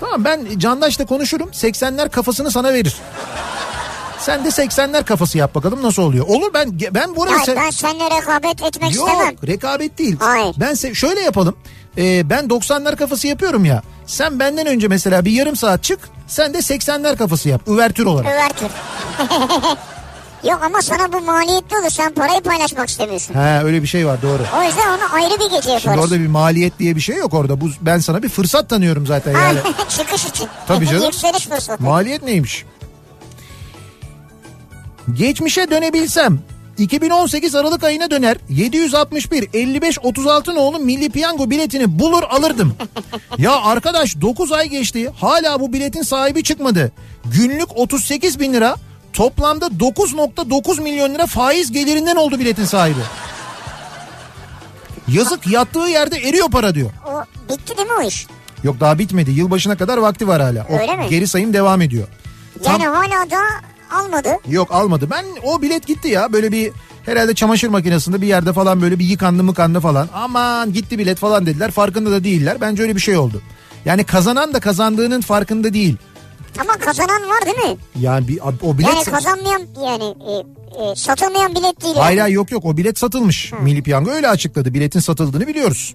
Tamam ben Candaş'la konuşurum. 80'ler kafasını sana verir. Sen de 80'ler kafası yap bakalım nasıl oluyor. Olur ben ben bu arada Ya se- ben seninle rekabet etmek Yok istemem. rekabet değil. Hayır. Ben se- şöyle yapalım. Ee, ben 90'lar kafası yapıyorum ya. Sen benden önce mesela bir yarım saat çık. Sen de 80'ler kafası yap. Üvertür olarak. Övertür. Yok ama sana bu maliyetli olur. Sen parayı paylaşmak istemiyorsun. He öyle bir şey var doğru. O yüzden onu ayrı bir gece yaparız. Şimdi orada bir maliyet diye bir şey yok orada. Bu ben sana bir fırsat tanıyorum zaten yani. Çıkış için. Tabii canım. Yükseliş fırsatı. Maliyet neymiş? Geçmişe dönebilsem 2018 Aralık ayına döner 761 55 36 nolu Milli Piyango biletini bulur alırdım. ya arkadaş 9 ay geçti hala bu biletin sahibi çıkmadı. Günlük 38 bin lira toplamda 9.9 milyon lira faiz gelirinden oldu biletin sahibi. Yazık yattığı yerde eriyor para diyor. O bitti değil mi o iş? Yok daha bitmedi yılbaşına kadar vakti var hala. O Öyle mi? Geri sayım devam ediyor. Tam- Yani hala da almadı. Yok almadı. Ben o bilet gitti ya böyle bir herhalde çamaşır makinesinde bir yerde falan böyle bir yıkandı mıkandı falan. Aman gitti bilet falan dediler. Farkında da değiller. Bence öyle bir şey oldu. Yani kazanan da kazandığının farkında değil. Ama kazanan var değil mi? Yani bir, o bilet... Yani kazanmayan yani e, e, satılmayan bilet değil. Hayır yani. yok yok o bilet satılmış. Milli Piyango öyle açıkladı. Biletin satıldığını biliyoruz.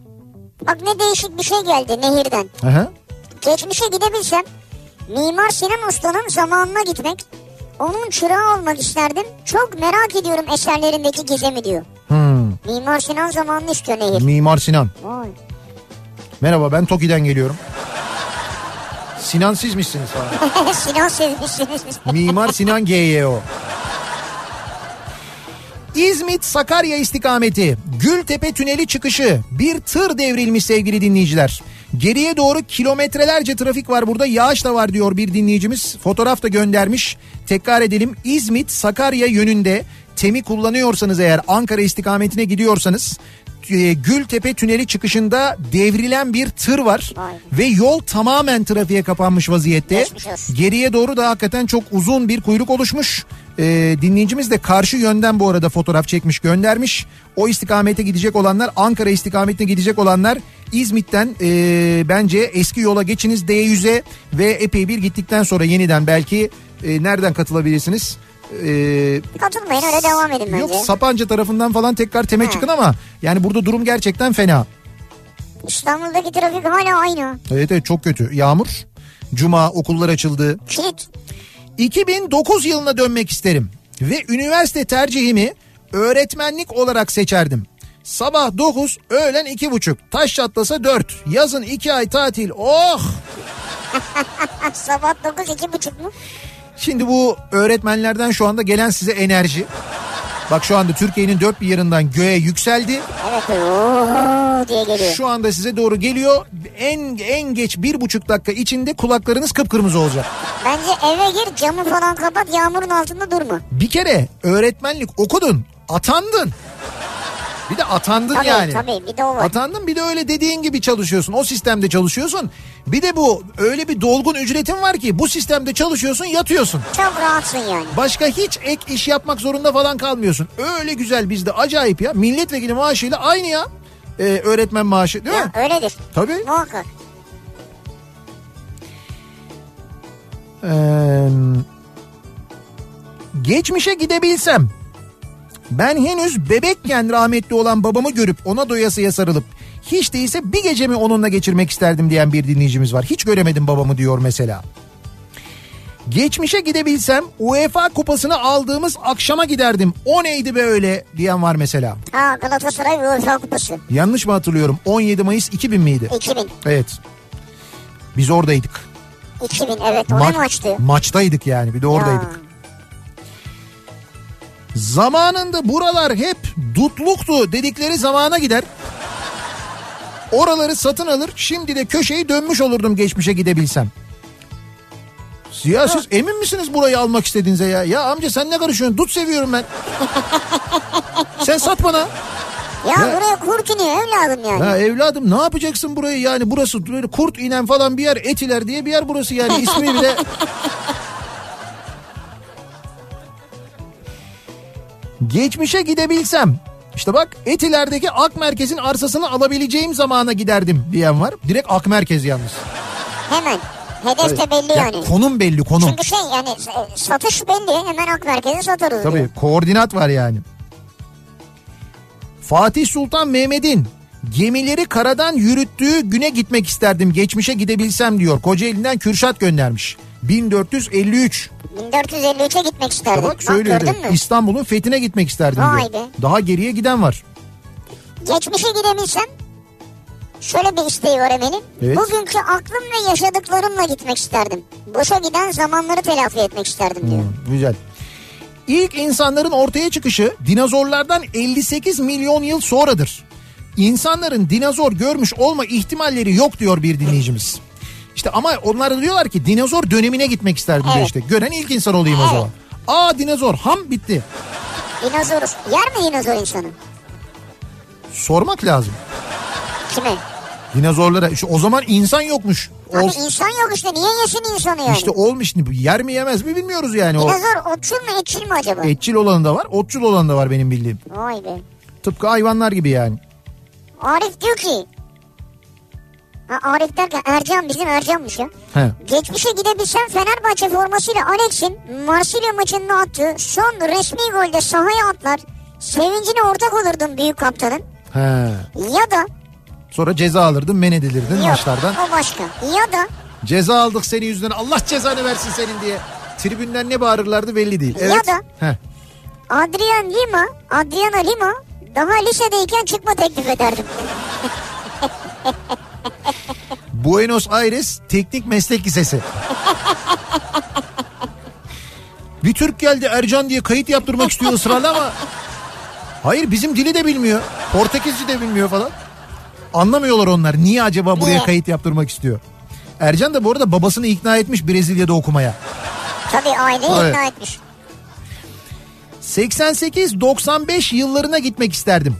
Bak ne değişik bir şey geldi nehirden. Aha. Geçmişe gidebilsem Mimar Sinan Usta'nın zamanına gitmek, onun çırağı olmak isterdim. Çok merak ediyorum eserlerindeki gizemi diyor. Hmm. Mimar Sinan zamanını istiyor Nehir. Mimar Sinan. Vay. Merhaba ben Toki'den geliyorum. Sinan sizmişsiniz falan. Sinan sevmişsiniz. Mimar Sinan GYO. İzmit Sakarya istikameti Gültepe Tüneli çıkışı bir tır devrilmiş sevgili dinleyiciler. Geriye doğru kilometrelerce trafik var burada yağış da var diyor bir dinleyicimiz. Fotoğraf da göndermiş. Tekrar edelim İzmit Sakarya yönünde temi kullanıyorsanız eğer Ankara istikametine gidiyorsanız Gültepe Tüneli çıkışında devrilen bir tır var Vay. ve yol tamamen trafiğe kapanmış vaziyette. Geriye doğru da hakikaten çok uzun bir kuyruk oluşmuş. Ee, dinleyicimiz de karşı yönden bu arada fotoğraf çekmiş göndermiş. O istikamete gidecek olanlar Ankara istikametine gidecek olanlar İzmit'ten e, bence eski yola geçiniz D100'e ve epey bir gittikten sonra yeniden belki e, nereden katılabilirsiniz? Ee, Katılmayın öyle devam edin bence. yok Sapanca tarafından falan tekrar teme çıkın ama yani burada durum gerçekten fena. İstanbul'daki trafik hala aynı. Evet evet çok kötü. Yağmur. Cuma okullar açıldı. Kilit. 2009 yılına dönmek isterim ve üniversite tercihimi öğretmenlik olarak seçerdim. Sabah 9, öğlen 2.30, taş çatlasa 4, yazın 2 ay tatil. Oh! Sabah 9 iki buçuk mu? Şimdi bu öğretmenlerden şu anda gelen size enerji. Bak şu anda Türkiye'nin dört bir yanından göğe yükseldi. Evet ooo diye geliyor. Şu anda size doğru geliyor. En en geç bir buçuk dakika içinde kulaklarınız kıpkırmızı olacak. Bence eve gir camı falan kapat yağmurun altında durma. Bir kere öğretmenlik okudun, atandın. Bir de atandın Tabii yani. tabii bir de o var. Atandın bir de öyle dediğin gibi çalışıyorsun. O sistemde çalışıyorsun. Bir de bu öyle bir dolgun ücretin var ki bu sistemde çalışıyorsun yatıyorsun. Çok rahatsın yani. Başka hiç ek iş yapmak zorunda falan kalmıyorsun. Öyle güzel bizde acayip ya. Milletvekili maaşıyla aynı ya. Ee, öğretmen maaşı değil mi? Ya öyledir. Tabii. Muhakkak. Ee, geçmişe gidebilsem ben henüz bebekken rahmetli olan babamı görüp ona doyasıya sarılıp hiç değilse bir gecemi onunla geçirmek isterdim diyen bir dinleyicimiz var. Hiç göremedim babamı diyor mesela. Geçmişe gidebilsem UEFA kupasını aldığımız akşama giderdim. O neydi be öyle diyen var mesela. Ha Galatasaray UEFA Kupası. Yanlış mı hatırlıyorum? 17 Mayıs 2000 miydi? 2000. Evet. Biz oradaydık. 2000 evet o Ma- maçtı? Maçtaydık yani bir de oradaydık. Ya. Zamanında buralar hep dutluktu dedikleri zamana gider. Oraları satın alır şimdi de köşeyi dönmüş olurdum geçmişe gidebilsem. Ya siz emin misiniz burayı almak istediğinize ya? Ya amca sen ne karışıyorsun? Dut seviyorum ben. sen sat bana. Ya, Ya- buraya kurt iniyor evladım yani. Ya evladım ne yapacaksın burayı yani burası böyle kurt inen falan bir yer etiler diye bir yer burası yani ismi bile. Geçmişe gidebilsem işte bak Etiler'deki Ak Merkez'in arsasını alabileceğim zamana giderdim diyen var. Direkt Ak Merkez yalnız. Hemen. Hedef de belli Ya yani. konum belli konum. Çünkü şey yani e, satış belli hemen ak merkeze satarız Tabii diyor. koordinat var yani. Fatih Sultan Mehmet'in gemileri karadan yürüttüğü güne gitmek isterdim geçmişe gidebilsem diyor. Kocaeli'nden Kürşat göndermiş. 1453. 1453'e gitmek isterdim. Bak söylüyor. mü? İstanbul'un fethine gitmek isterdim Vay diyor. be. Daha geriye giden var. Geçmişe gidebilsem şöyle bir isteği var Emel'in. Evet. Bugünkü aklım ve yaşadıklarımla gitmek isterdim. Boşa giden zamanları telafi etmek isterdim diyor. Güzel. İlk insanların ortaya çıkışı dinozorlardan 58 milyon yıl sonradır. İnsanların dinozor görmüş olma ihtimalleri yok diyor bir dinleyicimiz. İşte ama onlar diyorlar ki dinozor dönemine gitmek isterdim diyor Evet. işte. Gören ilk insan olayım o Evet. zaman. Aa dinozor ham bitti. Dinozoruz. Yer mi dinozor insanı? Sormak lazım. Kime? Dinozorlara işte o zaman insan yokmuş. Abi Ol- insan yok işte. Niye yesin insanı yani? işte olmuş yer mi yemez mi bilmiyoruz yani. O Dinozor otçul mu etçil mi acaba? etçil olanı da var, otçul olanı da var benim bildiğim. Vay be. Tıpkı hayvanlar gibi yani. Arif diyor ki. Ha, Arif derken Ercan bizim Ercan'mış ya. He. Geçmişe gidebilsem Fenerbahçe formasıyla Alex'in Marsilya maçında attığı son resmi golde sahaya atlar. Sevincine ortak olurdum büyük kaptanın. He. Ya da Sonra ceza alırdın, men edilirdin yok maçlardan. o başka. Ya da Ceza aldık senin yüzünden Allah cezanı versin senin diye. Tribünden ne bağırırlardı belli değil. Ya Evet. da- Heh. Adrian Lima, Adriana Lima daha lisedeyken çıkma teklif ederdim. Buenos Aires Teknik Meslek Lisesi. Bir Türk geldi Ercan diye kayıt yaptırmak istiyor ısrarla ama... Hayır bizim dili de bilmiyor. Portekizce de bilmiyor falan. Anlamıyorlar onlar. Niye acaba buraya Niye? kayıt yaptırmak istiyor? Ercan da bu arada babasını ikna etmiş Brezilya'da okumaya. Tabii aileyi Evet. ikna etmiş. 88-95 yıllarına gitmek isterdim.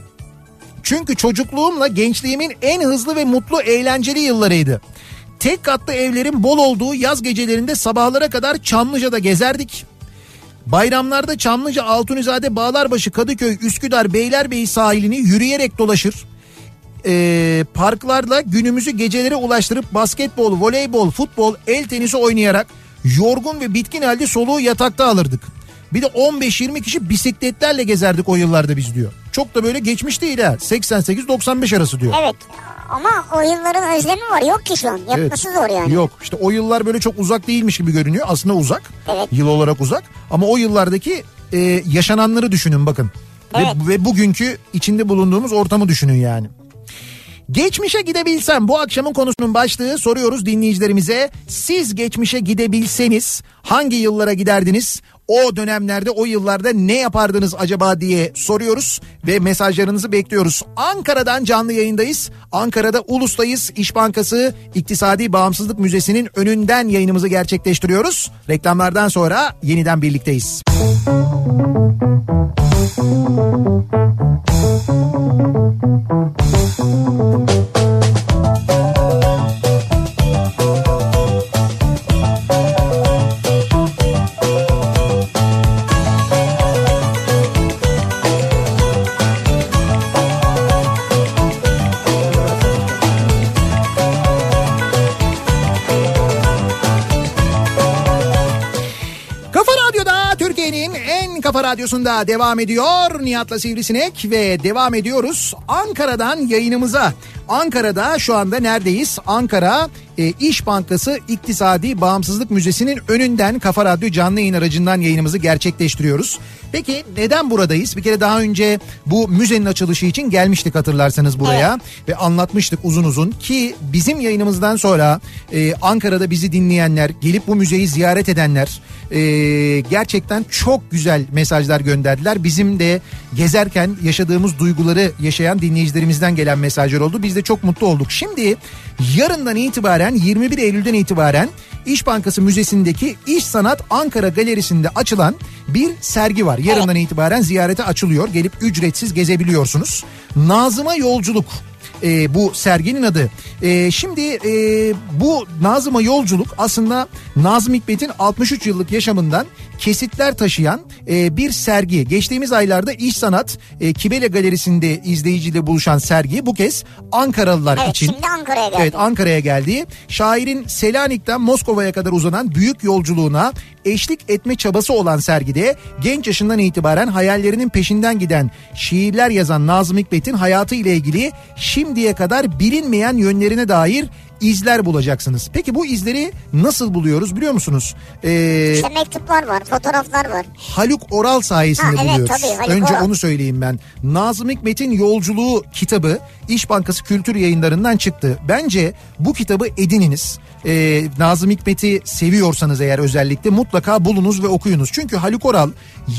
Çünkü çocukluğumla gençliğimin en hızlı ve mutlu eğlenceli yıllarıydı. Tek katlı evlerin bol olduğu yaz gecelerinde sabahlara kadar Çamlıca'da gezerdik. Bayramlarda Çamlıca, Altunizade, Bağlarbaşı, Kadıköy, Üsküdar, Beylerbeyi sahilini yürüyerek dolaşır. Ee, parklarla günümüzü gecelere ulaştırıp basketbol, voleybol, futbol, el tenisi oynayarak yorgun ve bitkin halde soluğu yatakta alırdık. Bir de 15-20 kişi bisikletlerle gezerdik o yıllarda biz diyor. Çok da böyle geçmiş değil ha. 88-95 arası diyor. Evet ama o yılların özlemi var yok ki şu an. Yapması zor yani. Yok işte o yıllar böyle çok uzak değilmiş gibi görünüyor. Aslında uzak. Evet. Yıl olarak uzak. Ama o yıllardaki e, yaşananları düşünün bakın. Evet. Ve, ve bugünkü içinde bulunduğumuz ortamı düşünün yani. Geçmişe gidebilsem bu akşamın konusunun başlığı soruyoruz dinleyicilerimize. Siz geçmişe gidebilseniz hangi yıllara giderdiniz? O dönemlerde o yıllarda ne yapardınız acaba diye soruyoruz ve mesajlarınızı bekliyoruz. Ankara'dan canlı yayındayız. Ankara'da Ulus'tayız. İş Bankası İktisadi Bağımsızlık Müzesi'nin önünden yayınımızı gerçekleştiriyoruz. Reklamlardan sonra yeniden birlikteyiz. Kafa radyosunda devam ediyor. Nihat'la Sivrisinek ve devam ediyoruz Ankara'dan yayınımıza. Ankara'da şu anda neredeyiz? Ankara e, İş Bankası İktisadi Bağımsızlık Müzesi'nin önünden Kafa Radyo canlı yayın aracından yayınımızı gerçekleştiriyoruz. Peki neden buradayız? Bir kere daha önce bu müzenin açılışı için gelmiştik hatırlarsanız buraya ve anlatmıştık uzun uzun ki bizim yayınımızdan sonra e, Ankara'da bizi dinleyenler, gelip bu müzeyi ziyaret edenler e, gerçekten çok güzel mesajlar gönderdiler. Bizim de gezerken yaşadığımız duyguları yaşayan dinleyicilerimizden gelen mesajlar oldu. Biz de çok mutlu olduk. Şimdi yarından itibaren 21 Eylül'den itibaren İş Bankası Müzesi'ndeki İş Sanat Ankara Galerisi'nde açılan bir sergi var. Yarından itibaren ziyarete açılıyor. Gelip ücretsiz gezebiliyorsunuz. Nazıma Yolculuk e, bu serginin adı. E, şimdi e, bu Nazım'a yolculuk aslında Nazım Hikmet'in 63 yıllık yaşamından kesitler taşıyan e, bir sergi. Geçtiğimiz aylarda İş Sanat e, Kibele Galerisi'nde izleyiciyle buluşan sergi bu kez Ankaralılar Evet için. şimdi Ankara'ya geldi. Evet Ankara'ya geldi. Şairin Selanik'ten Moskova'ya kadar uzanan büyük yolculuğuna eşlik etme çabası olan sergide genç yaşından itibaren hayallerinin peşinden giden şiirler yazan Nazım Hikmet'in hayatı ile ilgili şimdiye kadar bilinmeyen yönlerine dair izler bulacaksınız. Peki bu izleri nasıl buluyoruz biliyor musunuz? Ee, İşte mektuplar var, fotoğraflar var. Haluk Oral sayesinde Ha, evet, buluyoruz. tabii, Haluk Önce Oral. onu söyleyeyim ben. Nazım Hikmet'in Yolculuğu kitabı İş Bankası Kültür Yayınları'ndan çıktı. Bence bu kitabı edininiz. Ee, Nazım Hikmet'i seviyorsanız eğer özellikle mutlaka bulunuz ve okuyunuz. Çünkü Haluk Oral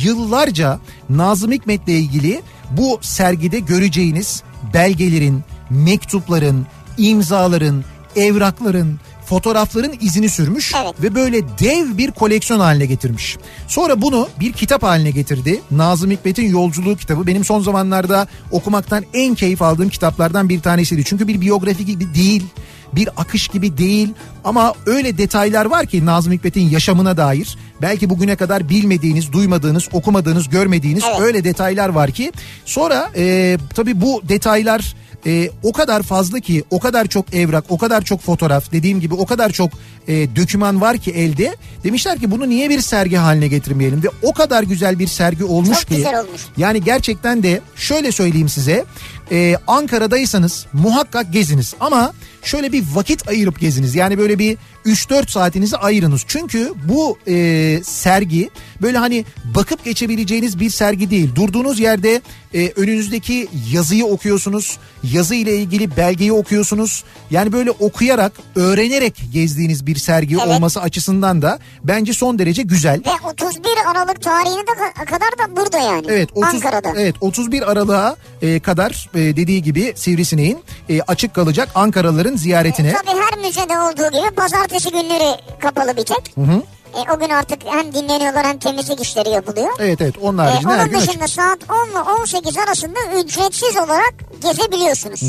yıllarca Nazım Hikmet'le ilgili bu sergide göreceğiniz belgelerin, mektupların, imzaların, evrakların, fotoğrafların izini sürmüş Evet. ve böyle dev bir koleksiyon haline getirmiş. Sonra bunu bir kitap haline getirdi. Nazım Hikmet'in Yolculuğu kitabı benim son zamanlarda okumaktan en keyif aldığım kitaplardan bir tanesiydi. Çünkü bir biyografi gibi değil, bir akış gibi değil ama öyle detaylar var ki Nazım Hikmet'in yaşamına dair belki bugüne kadar bilmediğiniz, duymadığınız, okumadığınız, görmediğiniz Evet. öyle detaylar var ki sonra e, tabii bu detaylar e, o kadar fazla ki o kadar çok evrak o kadar çok fotoğraf dediğim gibi o kadar çok e, döküman var ki elde. Demişler ki bunu niye bir sergi haline getirmeyelim? Ve o kadar güzel bir sergi olmuş Çok ki güzel olmuş. yani gerçekten de şöyle söyleyeyim size e, Ankara'daysanız muhakkak geziniz. Ama şöyle bir vakit ayırıp geziniz. Yani böyle bir 3-4 saatinizi ayırınız çünkü bu e, sergi böyle hani bakıp geçebileceğiniz bir sergi değil durduğunuz yerde e, önünüzdeki yazıyı okuyorsunuz yazı ile ilgili belgeyi okuyorsunuz yani böyle okuyarak öğrenerek gezdiğiniz bir sergi Evet. olması açısından da bence son derece güzel. Ve 31 Aralık tarihine de ka- kadar da burada yani. Evet 30 Ankara'da. evet 31 Aralık'a e, kadar e, dediği gibi Sivrisineğin e, açık kalacak Ankaralıların ziyaretine. Tabii her müzede olduğu gibi pazartesi günleri kapalı bir tek. E, o gün artık hem dinleniyorlar hem temizlik işleri yapılıyor. Evet evet onun E, haricinde her onun gün açık. dışında saat 10 ile 18 arasında ücretsiz olarak gezebiliyorsunuz.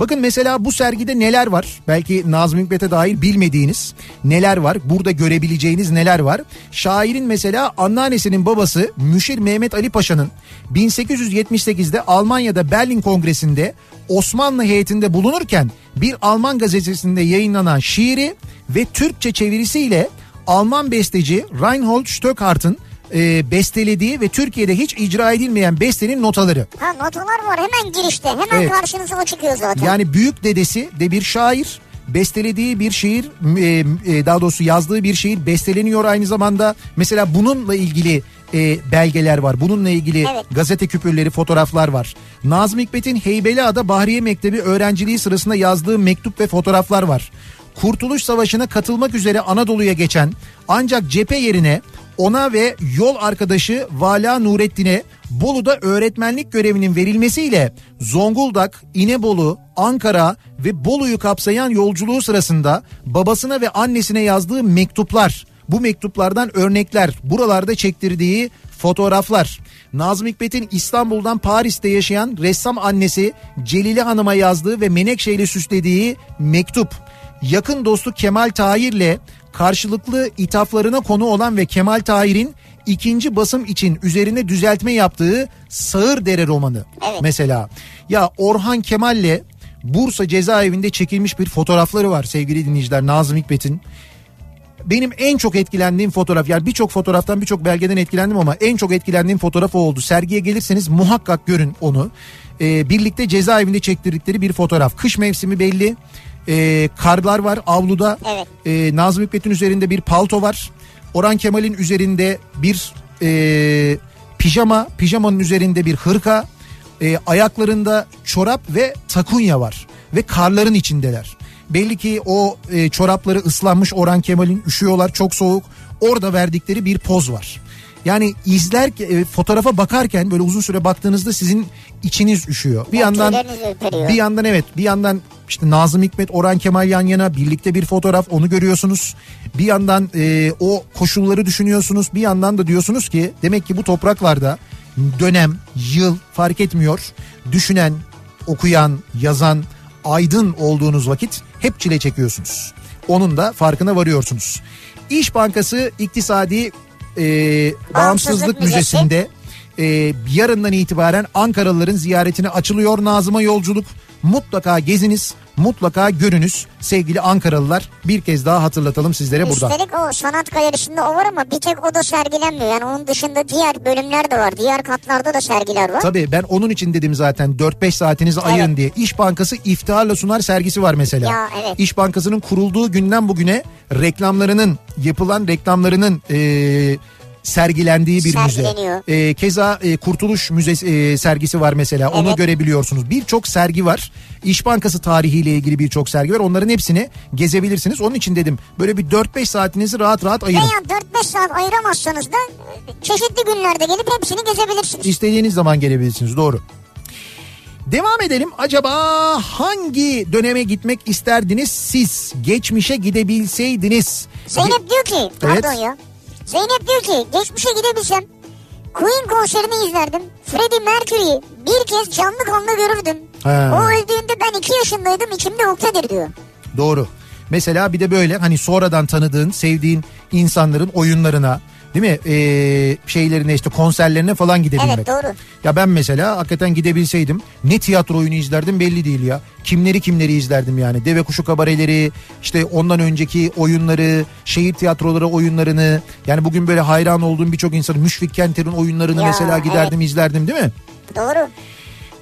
Bakın mesela bu sergide neler var? Belki Nazım Hikmet'e dair bilmediğiniz neler var? Burada görebileceğiniz neler var? Şairin mesela anneannesinin babası Müşir Mehmet Ali Paşa'nın 1878'de Almanya'da Berlin Kongresi'nde Osmanlı heyetinde bulunurken bir Alman gazetesinde yayınlanan şiiri ve Türkçe çevirisiyle Alman besteci Reinhold Stöckhart'ın e, bestelediği ve Türkiye'de hiç icra edilmeyen bestenin notaları. Ha notalar var hemen girişte. Hemen Evet. karşınıza o çıkıyor zaten. Yani büyük dedesi de bir şair. Bestelediği bir şiir, e, e, daha doğrusu yazdığı bir şiir besteleniyor aynı zamanda. Mesela bununla ilgili e, belgeler var. Bununla ilgili Evet. gazete küpürleri, fotoğraflar var. Nazım Hikmet'in Heybeliada Bahriye Mektebi öğrenciliği sırasında yazdığı mektup ve fotoğraflar var. Kurtuluş Savaşı'na katılmak üzere Anadolu'ya geçen ancak cephe yerine Ona ve yol arkadaşı Vala Nurettin'e Bolu'da öğretmenlik görevinin verilmesiyle Zonguldak, İnebolu, Ankara ve Bolu'yu kapsayan yolculuğu sırasında babasına ve annesine yazdığı mektuplar, bu mektuplardan örnekler, buralarda çektirdiği fotoğraflar. Nazım Hikmet'in İstanbul'dan Paris'te yaşayan ressam annesi Celile Hanım'a yazdığı ve Menekşe ile süslediği mektup. Yakın dostu Kemal Tahir'le karşılıklı ithaflarına konu olan ve Kemal Tahir'in ikinci basım için üzerine düzeltme yaptığı Sağırdere romanı Evet. mesela. Ya Orhan Kemal'le Bursa cezaevinde çekilmiş bir fotoğrafları var sevgili dinleyiciler Nazım Hikmet'in. Benim en çok etkilendiğim fotoğraf yani birçok fotoğraftan birçok belgeden etkilendim ama en çok etkilendiğim fotoğraf o oldu. Sergiye gelirseniz muhakkak görün onu. Ee, birlikte cezaevinde çektirdikleri bir fotoğraf. Kış mevsimi belli. Ee, karlar var avluda. Evet. Ee, Nazım Hikmet'in üzerinde bir palto var. Orhan Kemal'in üzerinde bir e, pijama, pijamanın üzerinde bir hırka, e, ayaklarında çorap ve takunya var ve karların içindeler. Belli ki o e, çorapları ıslanmış Orhan Kemal'in üşüyorlar çok soğuk. Orada verdikleri bir poz var. Yani izler e, fotoğrafa bakarken böyle uzun süre baktığınızda sizin içiniz üşüyor. Bir Ya, yandan bir yandan evet bir yandan işte Nazım Hikmet, Orhan Kemal yan yana birlikte bir fotoğraf onu görüyorsunuz. Bir yandan e, o koşulları düşünüyorsunuz. Bir yandan da diyorsunuz ki demek ki bu topraklarda dönem, yıl fark etmiyor. Düşünen, okuyan, yazan, aydın olduğunuz vakit hep çile çekiyorsunuz. Onun da farkına varıyorsunuz. İş Bankası İktisadi e, Bağımsızlık Bağımsızlık Müzesi. Müzesi'nde e, yarından itibaren Ankaralıların ziyaretine açılıyor Nazım'a yolculuk. Mutlaka geziniz, mutlaka görünüz sevgili Ankaralılar. Bir kez daha hatırlatalım sizlere burada. Üstelik o sanat galerisinde o var ama bir tek o da sergilenmiyor. Yani onun dışında diğer bölümler de var. Diğer katlarda da sergiler var. Tabii ben onun için dedim zaten 4-5 saatinizi ayırın diye. İş Bankası iftiharla sunar sergisi var mesela. Ya, evet. İş Bankası'nın kurulduğu günden bugüne reklamlarının yapılan reklamlarının e, sergilendiği bir müze. E, keza e, Kurtuluş Müzesi e, sergisi var mesela. Onu Evet. görebiliyorsunuz. Birçok sergi var. İş Bankası tarihiyle ilgili birçok sergi var. Onların hepsini gezebilirsiniz. Onun için dedim böyle bir 4-5 saatinizi rahat rahat ayırın. Veya 4-5 saat ayıramazsanız da e, çeşitli günlerde gelip hepsini gezebilirsiniz. İstediğiniz zaman gelebilirsiniz doğru. Devam edelim. Acaba hangi döneme gitmek isterdiniz siz? Geçmişe gidebilseydiniz. Zeynep diyor ki Evet. pardon ya. Zeynep diyor ki geçmişe gidebilsem Queen konserini izlerdim. Freddie Mercury'yi bir kez canlı kanlı görürdüm. He. O öldüğünde ben 2 yaşındaydım içimde uktedir diyor. Doğru. Mesela bir de böyle hani sonradan tanıdığın, sevdiğin insanların oyunlarına değil mi? Ee, şeylerine işte konserlerine falan gidebilmek. Evet doğru. Ya ben mesela hakikaten gidebilseydim ne tiyatro oyunu izlerdim belli değil ya. Kimleri kimleri izlerdim yani. Deve kuşu kabareleri, işte ondan önceki oyunları, şehir tiyatroları oyunlarını. Yani bugün böyle hayran olduğum birçok insanın Müşfik Kenter'in oyunlarını Ya, mesela giderdim izlerdim değil mi? Doğru.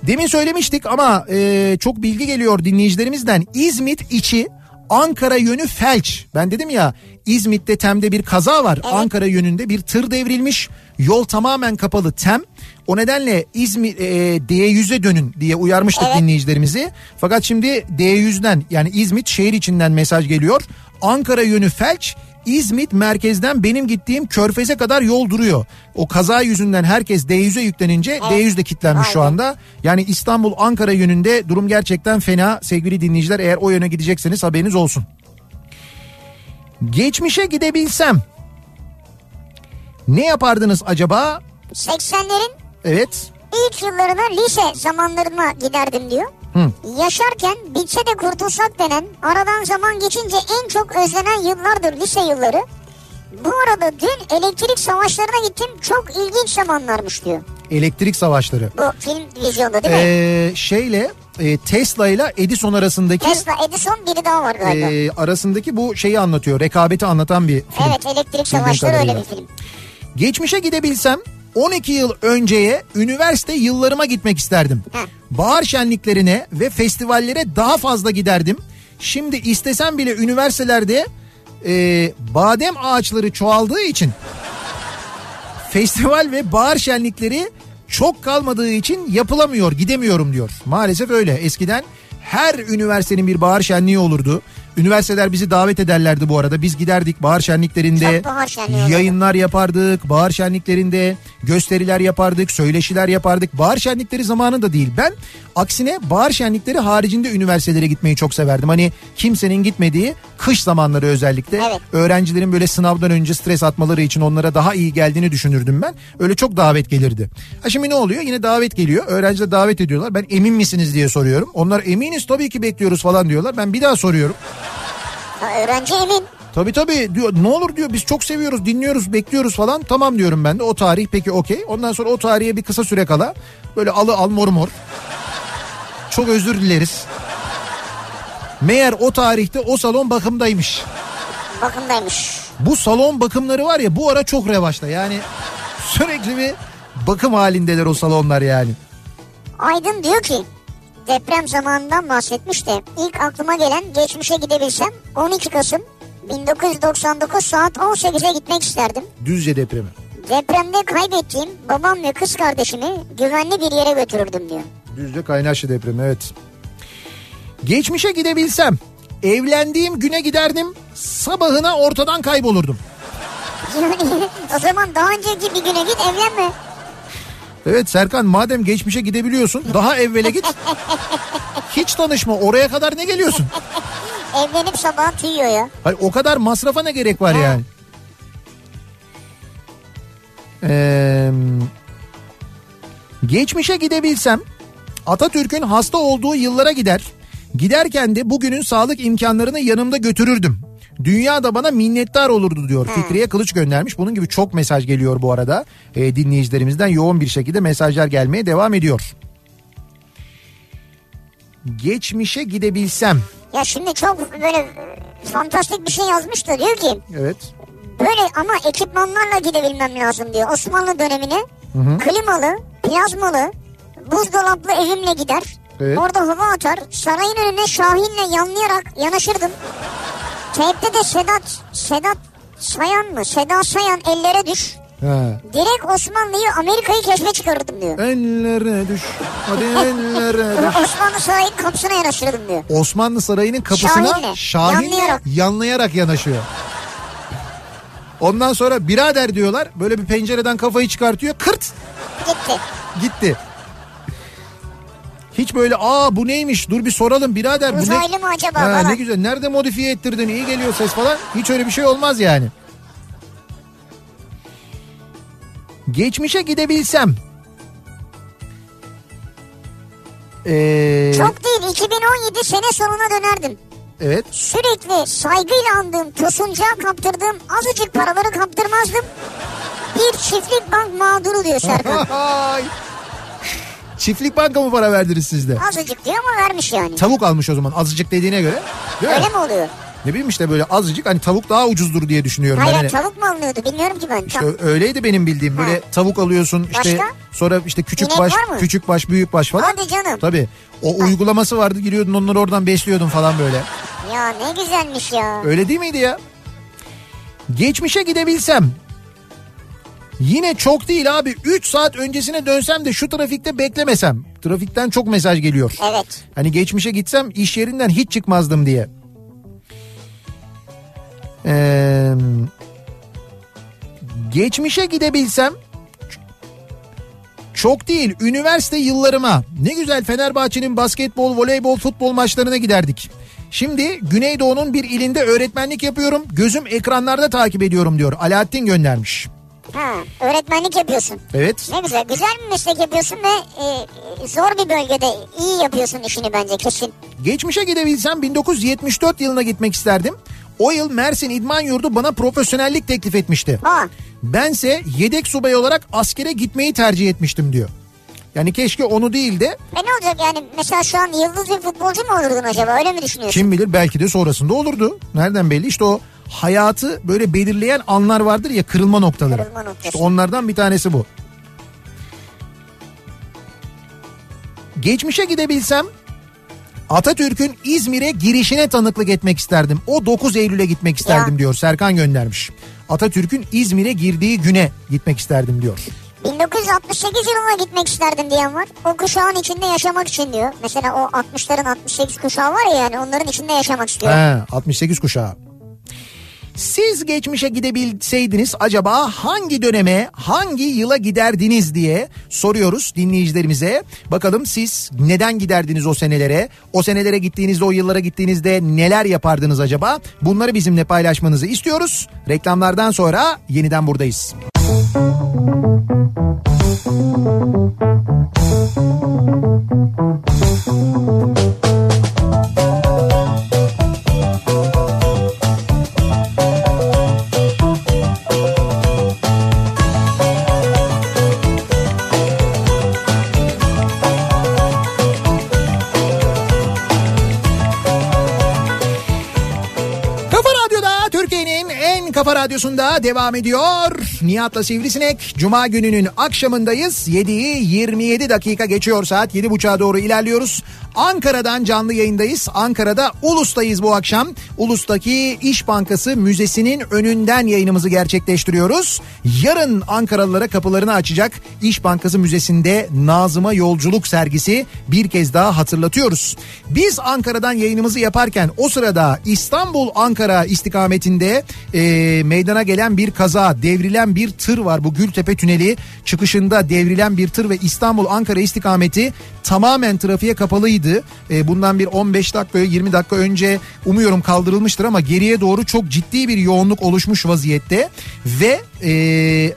Demin söylemiştik ama e, çok bilgi geliyor dinleyicilerimizden. İzmit içi Ankara yönü felç. Ben dedim ya İzmit'te Tem'de bir kaza var. Ankara yönünde bir tır devrilmiş. Yol tamamen kapalı Tem. O nedenle İzmit e, D100'e dönün diye uyarmıştık dinleyicilerimizi. Fakat şimdi D100'den yani İzmit şehir içinden mesaj geliyor. Ankara yönü felç. İzmit merkezden benim gittiğim Körfez'e kadar yol duruyor. O kaza yüzünden herkes D100'e yüklenince D100 de kilitlenmiş şu anda. Yani İstanbul Ankara yönünde durum gerçekten fena sevgili dinleyiciler. Eğer o yöne gidecekseniz haberiniz olsun. Geçmişe gidebilsem ne yapardınız acaba? 80'lerin Evet. ilk yıllarına lise zamanlarına giderdim diyor. Hı. Yaşarken bitse de kurtulsak denen aradan zaman geçince en çok özlenen yıllardır lise yılları. Bu arada dün elektrik savaşlarına gittim çok ilginç zamanlarmış diyor. Elektrik savaşları. Bu film vizyonda değil mi? Ee, şeyle e, Tesla ile Edison arasındaki Tesla Edison biri daha var galiba. e, arasındaki bu şeyi anlatıyor. Rekabeti anlatan bir film. evet elektrik savaşları öyle bir film. Geçmişe gidebilsem 12 yıl önceye üniversite yıllarıma gitmek isterdim. Bahar şenliklerine ve festivallere daha fazla giderdim. Şimdi istesem bile üniversitelerde e, badem ağaçları çoğaldığı için festival ve bahar şenlikleri çok kalmadığı için yapılamıyor, gidemiyorum diyor. Maalesef öyle. Eskiden her üniversitenin bir bahar şenliği olurdu Üniversiteler bizi davet ederlerdi bu arada. Biz giderdik bahar şenliklerinde. Bahar olurdu. Yayınlar yapardık. Bahar şenliklerinde gösteriler yapardık. Söyleşiler yapardık. Bahar şenlikleri zamanında değil. Ben aksine bahar şenlikleri haricinde üniversitelere gitmeyi çok severdim. Hani kimsenin gitmediği kış zamanları özellikle. Evet. Öğrencilerin böyle sınavdan önce stres atmaları için onlara daha iyi geldiğini düşünürdüm ben. Öyle çok davet gelirdi. Ha şimdi ne oluyor? Yine davet geliyor. Öğrenciler davet ediyorlar. Ben emin misiniz diye soruyorum. Onlar eminiz tabii ki bekliyoruz falan diyorlar. Ben bir daha soruyorum. Ha, öğrenci emin. Tabii tabii. Diyor ne olur diyor biz çok seviyoruz dinliyoruz bekliyoruz falan. Tamam diyorum ben de. O tarih peki okey. Ondan sonra o tarihe bir kısa süre kala böyle alı al mor mor. Çok özür dileriz. Meğer o tarihte o salon bakımdaymış. Bakımdaymış. bu salon bakımları var ya bu ara çok revaçta. Yani sürekli bir bakım halindeler o salonlar yani. Aydın diyor ki deprem zamanından bahsetmiş de ilk aklıma gelen geçmişe gidebilsem 12 Kasım 1999 saat 18'e gitmek isterdim. Düzce depremi Depremde kaybettiğim babam ve kız kardeşimi güvenli bir yere götürürdüm diyor. Düzce Kaynaşlı depremi evet. Geçmişe gidebilsem evlendiğim güne giderdim sabahına ortadan kaybolurdum. O zaman daha önceki bir güne git evlenme. Evet Serkan madem geçmişe gidebiliyorsun daha evvele git. Hiç tanışma oraya kadar ne geliyorsun? Evlenip sabah tüyüyor ya. Hayır, o kadar masrafa ne gerek var yani? Ee, geçmişe gidebilsem Atatürk'ün hasta olduğu yıllara gider. Giderken de bugünün sağlık imkanlarını yanımda götürürdüm. Dünya da bana minnettar olurdu diyor. Fikriye Kılıç göndermiş. Bunun gibi çok mesaj geliyor bu arada. Ee, dinleyicilerimizden yoğun bir şekilde mesajlar gelmeye devam ediyor. Geçmişe gidebilsem. Ya şimdi çok böyle e, fantastik bir şey yazmış da diyor ki Evet. böyle ama ekipmanlarla gidebilmem lazım diyor. Osmanlı dönemine klimalı, plazmalı, buzdolaplı evimle gider. Evet. Orada hava atar. Sarayın önüne Şahin'le yanlayarak yanaşırdım. Teypte de Sedat, Sedat Sayan mı? Seda Sayan ellere düş. Ha. Direkt Osmanlı'yı Amerika'yı keşfe çıkarırdım diyor. Ellere düş. Hadi ellere düş. Osmanlı Sarayı'nın kapısına yanaşırdım diyor. Osmanlı Sarayı'nın kapısına Şahinle, Şahin'le yanlayarak. yanlayarak yanaşıyor. Ondan sonra birader diyorlar. Böyle bir pencereden kafayı çıkartıyor. Kırt Gitti. gitti. Hiç böyle aa bu neymiş dur bir soralım birader. Bu ne? Uzaylı mı acaba Ha, ne güzel nerede modifiye ettirdin iyi geliyor ses falan. Hiç öyle bir şey olmaz yani. Geçmişe gidebilsem. Ee, Çok değil 2017 sene sonuna dönerdim. Evet. Sürekli saygıyla andığım, tosuncağa kaptırdığım azıcık paraları kaptırmazdım. Bir çiftlik bank mağduru diyor Serkan. Çiftlik banka mı para verdiniz siz de? azıcık diyor ama vermiş yani. Tavuk almış o zaman azıcık dediğine göre. Değil mi? Öyle mi oluyor? Ne bileyim işte böyle azıcık hani tavuk daha ucuzdur diye düşünüyorum. ben Hayır hani. tavuk mu alınıyordu bilmiyorum ki ben. İşte ö- öyleydi benim bildiğim. Böyle Ha. tavuk alıyorsun işte Başka? sonra işte küçük İnek baş, küçük baş, büyük baş falan. Hadi canım. Tabii. O uygulaması vardı giriyordun onları oradan besliyordun falan böyle. Ya ne güzelmiş ya. Öyle değil miydi ya? Geçmişe gidebilsem Yine çok değil abi 3 saat öncesine dönsem de şu trafikte beklemesem. Trafikten çok mesaj geliyor. Evet. Hani geçmişe gitsem iş yerinden hiç çıkmazdım diye. Ee, geçmişe gidebilsem çok değil üniversite yıllarıma ne güzel Fenerbahçe'nin basketbol, voleybol, futbol maçlarına giderdik. Şimdi Güneydoğu'nun bir ilinde öğretmenlik yapıyorum. Gözüm ekranlarda takip ediyorum diyor. Alaaddin göndermiş. Ha, öğretmenlik yapıyorsun. Evet. Ne güzel. Güzel bir meslek yapıyorsun ve e, e, zor bir bölgede iyi yapıyorsun işini bence kesin. Geçmişe gidebilsem 1974 yılına gitmek isterdim. O yıl Mersin İdman Yurdu bana profesyonellik teklif etmişti. Ha, Bense yedek subay olarak askere gitmeyi tercih etmiştim diyor. Yani keşke onu değil de e ne olacak yani mesela şu an yıldız bir futbolcu mu olurdun acaba öyle mi düşünüyorsun? kim bilir belki de sonrasında olurdu. Nereden belli işte o hayatı böyle belirleyen anlar vardır ya kırılma noktaları. Kırılma noktası. İşte onlardan bir tanesi bu. Geçmişe gidebilsem Atatürk'ün İzmir'e girişine tanıklık etmek isterdim. O 9 Eylül'e gitmek isterdim Ya. diyor. Serkan göndermiş. Atatürk'ün İzmir'e girdiği güne gitmek isterdim diyor. 1968 yılına gitmek isterdim diyen var. O kuşağın içinde yaşamak için diyor. Mesela o 60'ların 68 kuşağı var ya yani onların içinde yaşamak istiyor. He, 68 kuşağı. Siz geçmişe gidebilseydiniz acaba hangi döneme, hangi yıla giderdiniz diye soruyoruz dinleyicilerimize. Bakalım siz neden giderdiniz o senelere? O senelere gittiğinizde, o yıllara gittiğinizde neler yapardınız acaba? Bunları bizimle paylaşmanızı istiyoruz. Reklamlardan sonra yeniden buradayız. Thank you. Radyosunda devam ediyor. Nihat'la Sivrisinek. Cuma gününün akşamındayız. 7'yi 27 dakika geçiyor saat. 7.30'a doğru ilerliyoruz. Ankara'dan canlı yayındayız. Ankara'da Ulus'tayız bu akşam. Ulus'taki İş Bankası Müzesi'nin önünden yayınımızı gerçekleştiriyoruz. Yarın Ankaralılara kapılarını açacak İş Bankası Müzesi'nde Nazım'a Yolculuk sergisi bir kez daha hatırlatıyoruz. Biz Ankara'dan yayınımızı yaparken o sırada İstanbul Ankara istikametinde e, meydana gelen bir kaza, devrilen bir tır var. Bu Gültepe Tüneli çıkışında devrilen bir tır ve İstanbul Ankara istikameti tamamen trafiğe kapalıydı. E, bundan bir 15 dakika 20 dakika önce umuyorum kaldırılmıştır ama geriye doğru çok ciddi bir yoğunluk oluşmuş vaziyette ve e,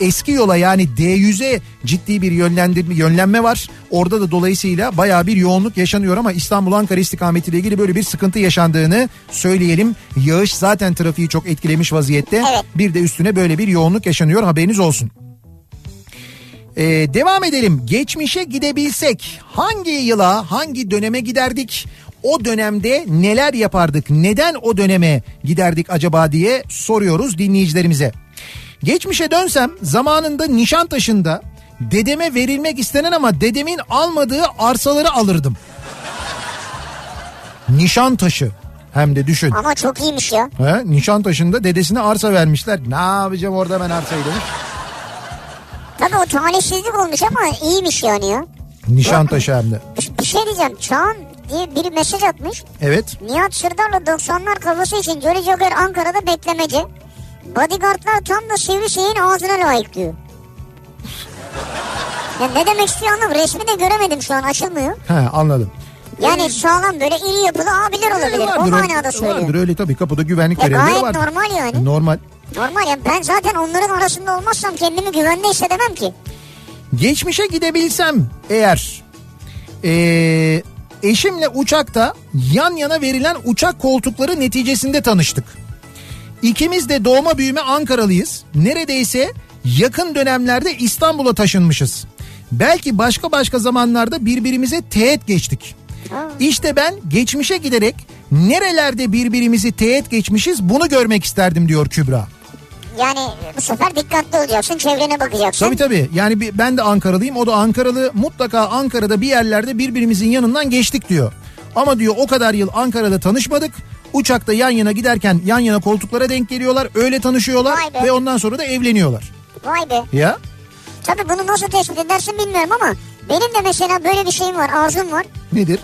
eski yola yani D100'e ciddi bir yönlendirme yönlenme var. Orada da dolayısıyla baya bir yoğunluk yaşanıyor ama İstanbul Ankara istikametiyle ilgili böyle bir sıkıntı yaşandığını söyleyelim. Yağış zaten trafiği çok etkilemiş vaziyette. Evet. Bir de üstüne böyle bir yoğunluk yaşanıyor haberiniz olsun. Ee, devam edelim. Geçmişe gidebilsek hangi yıla, hangi döneme giderdik? O dönemde neler yapardık? Neden o döneme giderdik acaba diye soruyoruz dinleyicilerimize. Geçmişe dönsem zamanında Nişantaşı'nda dedeme verilmek istenen ama dedemin almadığı arsaları alırdım. Nişantaşı hem de düşün. Ama çok iyiymiş ya. He, Nişantaşı'nda dedesine arsa vermişler. Ne yapacağım orada ben arsayı demiş. Tabii o talihsizlik olmuş ama iyiymiş yani ya. Nişantaşı hem de. Bir- şey diyeceğim. Çağan diye biri mesaj atmış. Evet. Nihat Sırdar'la 90'lar kafası için Jolly Joker Ankara'da beklemece. Bodyguardlar tam da Sivrisineğin ağzına layık diyor. Ya ne demek istiyor anlamadım. Resmi de göremedim şu an açılmıyor. He anladım. Yani sağlam böyle iri yapılı abiler olabilir. O Vardır, manada Vardır söylüyor. öyle tabii kapıda güvenlik Ya görevlileri gayet vardır. normal yani. Normal. Normal ya ben zaten onların arasında olmazsam kendimi güvende hissedemem ki. Geçmişe gidebilsem eğer ee, eşimle uçakta yan yana verilen uçak koltukları neticesinde tanıştık. İkimiz de doğma büyüme Ankaralıyız. Neredeyse yakın dönemlerde İstanbul'a taşınmışız. Belki başka başka zamanlarda birbirimize teğet geçtik. İşte ben geçmişe giderek nerelerde birbirimizi teğet geçmişiz bunu görmek isterdim diyor Kübra. Yani bu sefer dikkatli olacaksın çevrene bakacaksın. Tabii tabii yani ben de Ankaralıyım o da Ankaralı mutlaka Ankara'da bir yerlerde birbirimizin yanından geçtik diyor. Ama diyor o kadar yıl Ankara'da tanışmadık. Uçakta yan yana giderken yan yana koltuklara denk geliyorlar. Öyle tanışıyorlar ve ondan sonra da evleniyorlar. Vay be. Ya Tabii bunu nasıl tespit edersin bilmiyorum ama benim de mesela böyle bir şeyim var arzum var. nedir?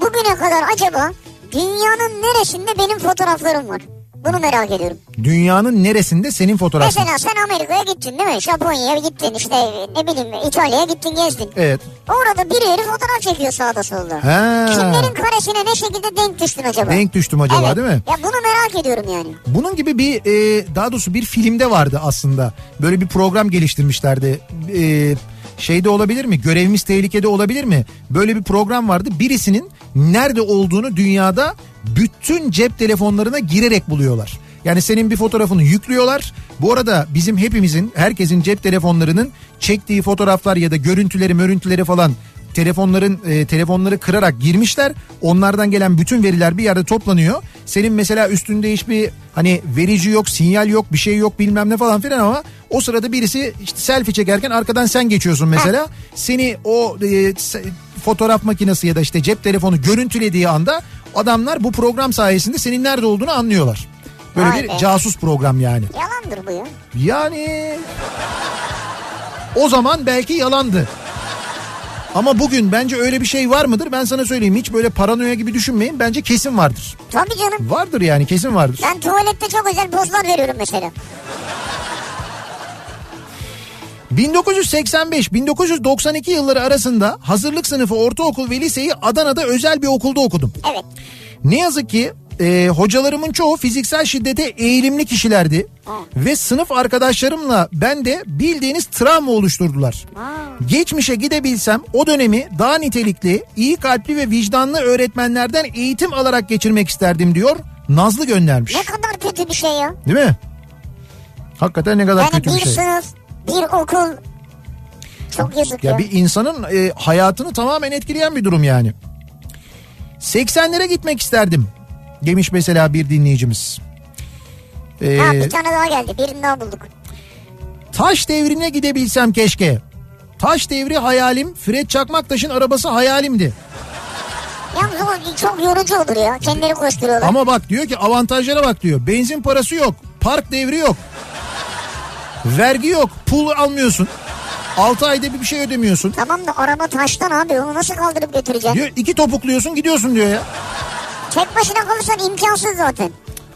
Bugüne kadar acaba dünyanın neresinde benim fotoğraflarım var? Bunu merak ediyorum. Dünyanın neresinde senin fotoğrafın? Mesela sen Amerika'ya gittin değil mi? Japonya'ya gittin işte ne bileyim İtalya'ya gittin gezdin. Evet. Orada birileri fotoğraf çekiyor sağda solda. Ha. Kimlerin karesine ne şekilde denk düştün acaba? Denk düştüm acaba Evet. değil mi? Ya bunu merak ediyorum yani. Bunun gibi bir e, daha doğrusu bir filmde vardı aslında. Böyle bir program geliştirmişlerdi. E, şeyde olabilir mi? Görevimiz tehlikede olabilir mi? Böyle bir program vardı. Birisinin nerede olduğunu dünyada bütün cep telefonlarına girerek buluyorlar. Yani senin bir fotoğrafını yüklüyorlar. Bu arada bizim hepimizin, herkesin cep telefonlarının çektiği fotoğraflar ya da görüntüleri, mörüntüleri falan telefonların e, telefonları kırarak girmişler. Onlardan gelen bütün veriler bir yerde toplanıyor. Senin mesela üstünde hiçbir hani verici yok, sinyal yok, bir şey yok bilmem ne falan filan ama o sırada birisi işte selfie çekerken arkadan sen geçiyorsun mesela. Seni o e, fotoğraf makinesi ya da işte cep telefonu görüntülediği anda adamlar bu program sayesinde senin nerede olduğunu anlıyorlar. Böyle Vay bir be. casus program yani. Yalandır bu ya. Yani O zaman belki yalandı. Ama bugün bence öyle bir şey var mıdır? Ben sana söyleyeyim hiç böyle paranoya gibi düşünmeyin. Bence kesin vardır. Tabii canım. Vardır yani kesin vardır. Ben tuvalette çok özel pozlar veriyorum mesela. 1985-1992 yılları arasında hazırlık sınıfı ortaokul ve liseyi Adana'da özel bir okulda okudum. Evet. Ne yazık ki e, hocalarımın çoğu fiziksel şiddete eğilimli kişilerdi. Ve sınıf arkadaşlarımla ben de bildiğiniz travma oluşturdular. Geçmişe gidebilsem o dönemi daha nitelikli, iyi kalpli ve vicdanlı öğretmenlerden eğitim alarak geçirmek isterdim diyor. Nazlı göndermiş. Ne kadar kötü bir şey ya. Değil mi? Hakikaten ne kadar Yani kötü bir bir şey. sınıf, bir okul. Çok yazık ya. Ya bir insanın e, hayatını tamamen etkileyen bir durum yani. 80'lere gitmek isterdim demiş mesela bir dinleyicimiz. Ee, Ha bir tane daha geldi. Birini daha bulduk. taş devrine gidebilsem keşke. Taş devri hayalim, Fred Çakmaktaş'ın arabası hayalimdi. Yalnız o çok yorucu olur ya. Kendileri koşturuyorlar. Ama bak diyor ki avantajlara bak diyor. Benzin parası yok, park devri yok. Vergi yok, pul almıyorsun. 6 ayda bir bir şey ödemiyorsun. Tamam da araba taştan abi onu nasıl kaldırıp götüreceksin? Diyor iki topukluyorsun gidiyorsun diyor ya. Tek başına kalırsan imkansız zaten.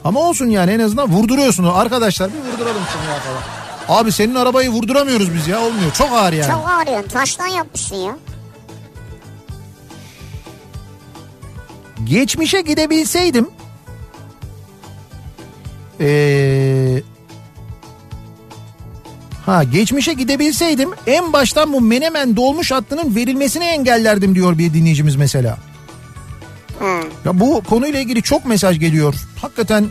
Ama olsun yani en azından vurduruyorsun. Arkadaşlar bir vurduralım şunu ya falan. Abi senin arabayı vurduramıyoruz biz ya olmuyor. Çok ağır yani. Çok ağrıyorsun. Taştan yapmışsın ya. Geçmişe gidebilseydim ee, ha geçmişe gidebilseydim en baştan bu Menemen dolmuş hattının verilmesini engellerdim diyor bir dinleyicimiz mesela. Ha. Ya bu konuyla ilgili çok mesaj geliyor. Hakikaten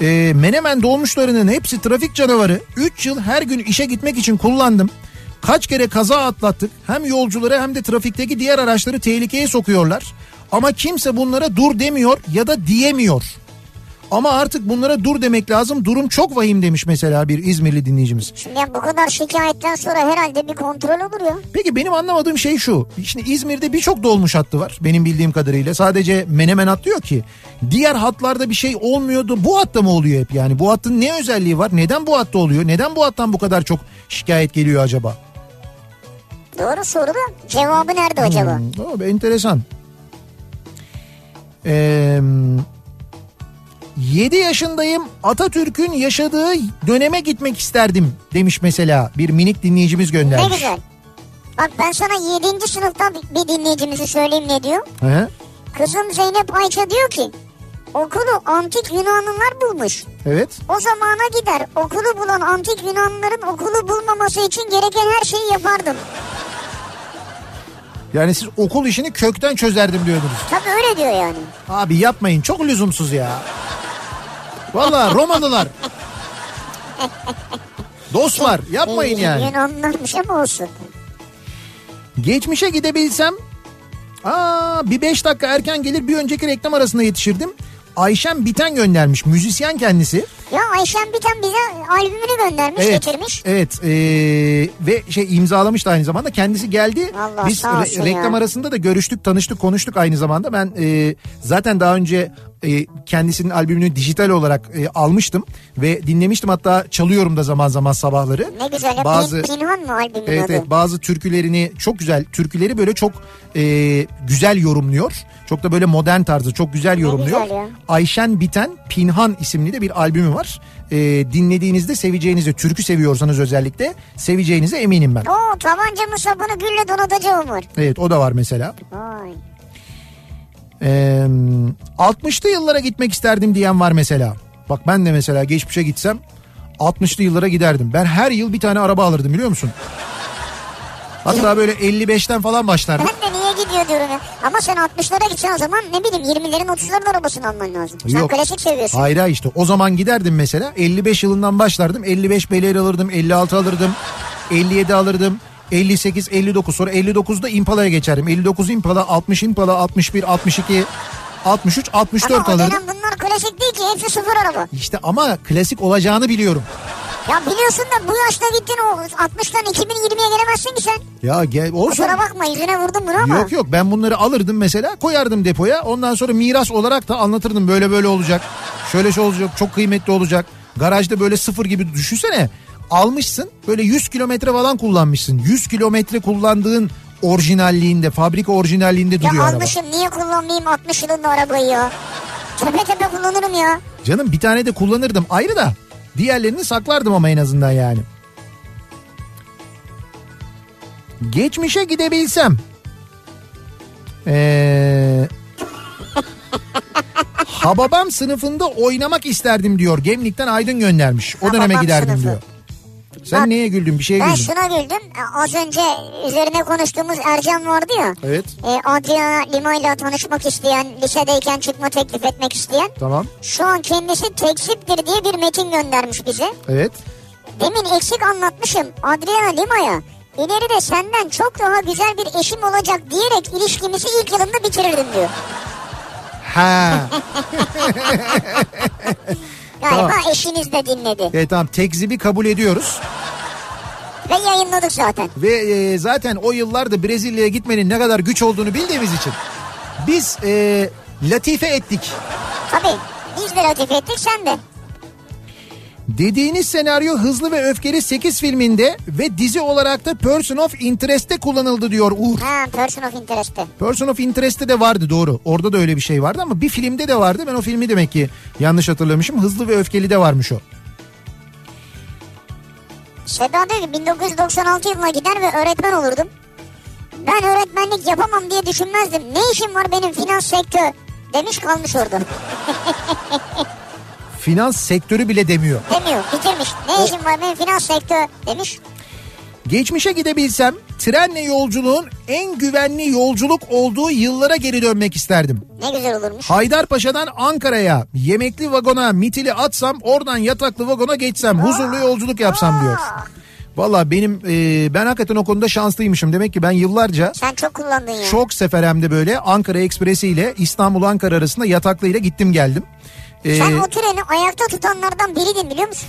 e, Menemen dolmuşlarının hepsi trafik canavarı. 3 yıl her gün işe gitmek için kullandım. Kaç kere kaza atlattık. Hem yolcuları hem de trafikteki diğer araçları tehlikeye sokuyorlar. Ama kimse bunlara dur demiyor ya da diyemiyor. Ama artık bunlara dur demek lazım. Durum çok vahim demiş mesela bir İzmirli dinleyicimiz. Şimdi ya bu kadar şikayetten sonra herhalde bir kontrol olur ya. Peki benim anlamadığım şey şu. Şimdi İzmir'de birçok dolmuş hattı var benim bildiğim kadarıyla. Sadece Menemen hat diyor ki diğer hatlarda bir şey olmuyordu. Bu hatta mı oluyor hep yani? Bu hattın ne özelliği var? Neden bu hatta oluyor? Neden bu hattan bu kadar çok şikayet geliyor acaba? Doğru soru da cevabı nerede acaba? Hmm, o, enteresan. Ee, 7 yaşındayım Atatürk'ün yaşadığı döneme gitmek isterdim demiş mesela bir minik dinleyicimiz Ne göndermiş. güzel. Bak ben sana 7. sınıftan bir dinleyicimizi söyleyeyim ne diyor. He? Kızım Zeynep Ayça diyor ki okulu antik Yunanlılar bulmuş. Evet. O zamana gider okulu bulan antik Yunanlıların okulu bulmaması için gereken her şeyi yapardım. Yani siz okul işini kökten çözerdim diyordunuz. Tabii öyle diyor yani. Abi yapmayın çok lüzumsuz ya. Valla Romalılar. Dostlar yapmayın Ee, yani. Yunanlılarmış ama olsun. Geçmişe gidebilsem aa bir beş dakika erken gelir bir önceki reklam arasında yetişirdim. Ayşem Biten göndermiş müzisyen kendisi. Ya Ayşen Biten bize albümünü göndermiş Evet. getirmiş. Evet ee, ve şey imzalamış da aynı zamanda kendisi geldi. Allah Biz re- reklam ya. arasında da görüştük tanıştık konuştuk aynı zamanda. Ben ee, zaten daha önce ee, kendisinin albümünü dijital olarak ee, almıştım ve dinlemiştim hatta çalıyorum da zaman zaman sabahları. Ne güzel. Bazı Pin- Pinhan mı albümün Evet, adı? evet bazı türkülerini çok güzel türküleri böyle çok e, güzel yorumluyor. Çok da böyle modern tarzı çok güzel yorumluyor. güzel ya. Ayşen Biten Pinhan isimli de bir albümü var. E, dinlediğinizde seveceğinizi türkü seviyorsanız özellikle seveceğinize eminim ben. Oo tabancamı sapını gülle donatacağım var. Evet o da var mesela. Vay. E, 60'lı yıllara gitmek isterdim diyen var mesela. Bak ben de mesela geçmişe gitsem 60'lı yıllara giderdim. Ben her yıl bir tane araba alırdım biliyor musun? Hatta böyle 55'ten falan başlardım. Ben de niye gidiyor diyorum ya. Ama sen 60'lara gitsen o zaman ne bileyim 20'lerin 30'ların arabasını alman lazım. Sen Yok. klasik seviyorsun. Hayır hayır işte o zaman giderdim mesela 55 yılından başlardım 55 Bel alırdım 56 alırdım 57 alırdım 58 59 sonra 59'da Impala'ya geçerdim 59 Impala 60 Impala 61 62 63 64 Ama alırdım. dönem bunlar klasik değil ki hepsi sıfır araba. İşte ama klasik olacağını biliyorum. Ya biliyorsun da bu yaşta gittin o 60'tan 2020'ye gelemezsin ki sen. Ya gel olsun. Kusura bakma yüzüne vurdum bunu ama. Yok yok ben bunları alırdım mesela koyardım depoya ondan sonra miras olarak da anlatırdım böyle böyle olacak. Şöyle şey olacak çok kıymetli olacak. Garajda böyle sıfır gibi düşünsene. Almışsın böyle 100 kilometre falan kullanmışsın. 100 kilometre kullandığın orijinalliğinde fabrika orijinalliğinde Ya duruyor araba. almışım niye kullanmayayım 60 yılında arabayı ya. Tepe tepe kullanırım ya. Canım bir tane de kullanırdım ayrı da diğerlerini saklardım ama en azından yani. Geçmişe gidebilsem. Ee, Hababam sınıfında oynamak isterdim diyor. Gemlik'ten Aydın göndermiş. O döneme Hababam giderdim sınıfı. diyor. Sen Bak, neye güldün? Bir şeye Ben güldün. şuna güldüm. E, Az önce üzerine konuştuğumuz Ercan vardı ya. Evet. E, Adriana Lima ile tanışmak isteyen, lisedeyken çıkma teklif etmek isteyen. Tamam. Şu an kendisi tekziptir diye bir metin göndermiş bize. Evet. Demin eksik anlatmışım Adriana Lima'ya. İleride senden çok daha güzel bir eşim olacak diyerek ilişkimizi ilk yılında bitirirdim diyor. Ha. Galiba Tamam. eşiniz de dinledi. evet tamam tekzibi kabul ediyoruz. Ve yayınladık zaten. Ve e, zaten o yıllarda Brezilya'ya gitmenin ne kadar güç olduğunu bildiğimiz için biz e, latife ettik. Tabii biz de latif ettik sen de. Dediğiniz senaryo Hızlı ve Öfkeli 8 filminde ve dizi olarak da Person of Interest'te kullanıldı diyor Uğur. Ha person of interest'te. Person of Interest'te de vardı doğru. Orada da öyle bir şey vardı ama bir filmde de vardı. Ben o filmi demek ki yanlış hatırlamışım. Hızlı ve Öfkeli de varmış o. Seda diyor ki 1996 yılına gider ve öğretmen olurdum. Ben öğretmenlik yapamam diye düşünmezdim. Ne işim var benim finans sektör demiş kalmış orada. Finans sektörü bile demiyor. Demiyor bitirmiş. Ne işim var benim finans sektör demiş. Geçmişe gidebilsem trenle yolculuğun en güvenli yolculuk olduğu yıllara geri dönmek isterdim. Ne güzel olurmuş. Haydarpaşa'dan Ankara'ya yemekli vagona mitili atsam oradan yataklı vagona geçsem huzurlu yolculuk yapsam diyor. Valla benim e, ben hakikaten o konuda şanslıymışım. Demek ki ben yıllarca Sen çok kullandın ya. çok sefer hem de böyle Ankara Ekspresi ile İstanbul Ankara arasında yataklı ile gittim geldim. E, Sen o treni ayakta tutanlardan biriydin biliyor musun?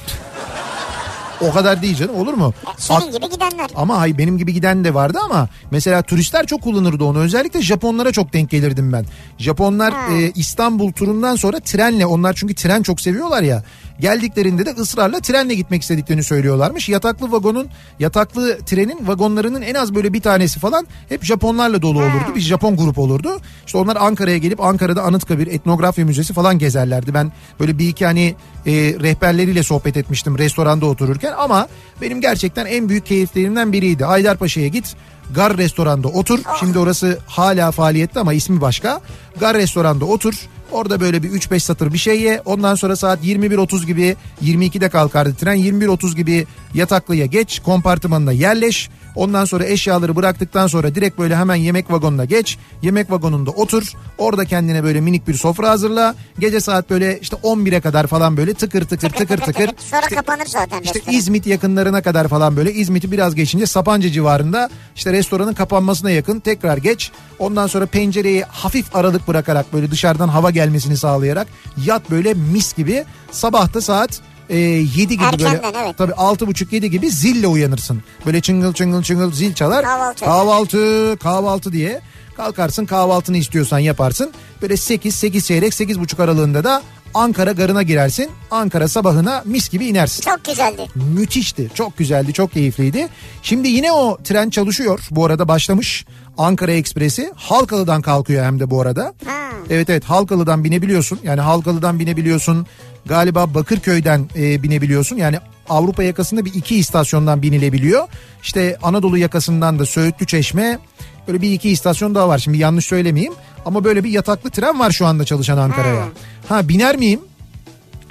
o kadar değil canım olur mu? Senin gibi gidenler. Ama hay benim gibi giden de vardı ama mesela turistler çok kullanırdı onu. Özellikle Japonlara çok denk gelirdim ben. Japonlar Ha. e, İstanbul turundan sonra trenle onlar çünkü tren çok seviyorlar ya. Geldiklerinde de ısrarla trenle gitmek istediklerini söylüyorlarmış. Yataklı vagonun, yataklı trenin vagonlarının en az böyle bir tanesi falan hep Japonlarla dolu olurdu. Bir Japon grup olurdu. İşte onlar Ankara'ya gelip Ankara'da Anıtkabir, Etnografya Müzesi falan gezerlerdi. Ben böyle bir iki hani e, rehberleriyle sohbet etmiştim restoranda otururken ama benim gerçekten en büyük keyiflerimden biriydi. Haydarpaşa'ya git Gar restoranda otur. Şimdi orası hala faaliyette ama ismi başka. Gar restoranda otur. Orada böyle bir 3-5 satır bir şey ye. Ondan sonra saat 21.30 gibi 22'de kalkardı tren. 21.30 gibi yataklıya geç. Kompartımanına yerleş. Ondan sonra eşyaları bıraktıktan sonra direkt böyle hemen yemek vagonuna geç. Yemek vagonunda otur. Orada kendine böyle minik bir sofra hazırla. Gece saat böyle işte 11'e kadar falan böyle tıkır tıkır tıkır tıkır. Sonra İşte- kapanır zaten işte restoran. İzmit yakınlarına kadar falan böyle İzmit'i biraz geçince Sapanca civarında işte restoranın kapanmasına yakın tekrar geç. Ondan sonra pencereyi hafif aralık bırakarak böyle dışarıdan hava gelmesini sağlayarak yat böyle mis gibi. Sabahta saat e, 7 gibi böyle Erkenden, evet. tabii altı buçuk yedi gibi zille uyanırsın. Böyle çıngıl çıngıl çıngıl zil çalar. Kahvaltı. Kahvaltı kahvaltı diye kalkarsın kahvaltını istiyorsan yaparsın. Böyle 8 8 çeyrek 8 buçuk aralığında da Ankara garına girersin. Ankara sabahına mis gibi inersin. Çok güzeldi. Müthişti. Çok güzeldi. Çok keyifliydi. Şimdi yine o tren çalışıyor. Bu arada başlamış. Ankara Ekspresi. Halkalı'dan kalkıyor hem de bu arada. Ha. Evet evet Halkalı'dan binebiliyorsun. Yani Halkalı'dan binebiliyorsun. Galiba Bakırköy'den e, binebiliyorsun. Yani Avrupa yakasında bir iki istasyondan binilebiliyor. İşte Anadolu yakasından da Söğütlü Çeşme böyle bir iki istasyon daha var. Şimdi yanlış söylemeyeyim. Ama böyle bir yataklı tren var şu anda çalışan Ankara'ya. Ha biner miyim?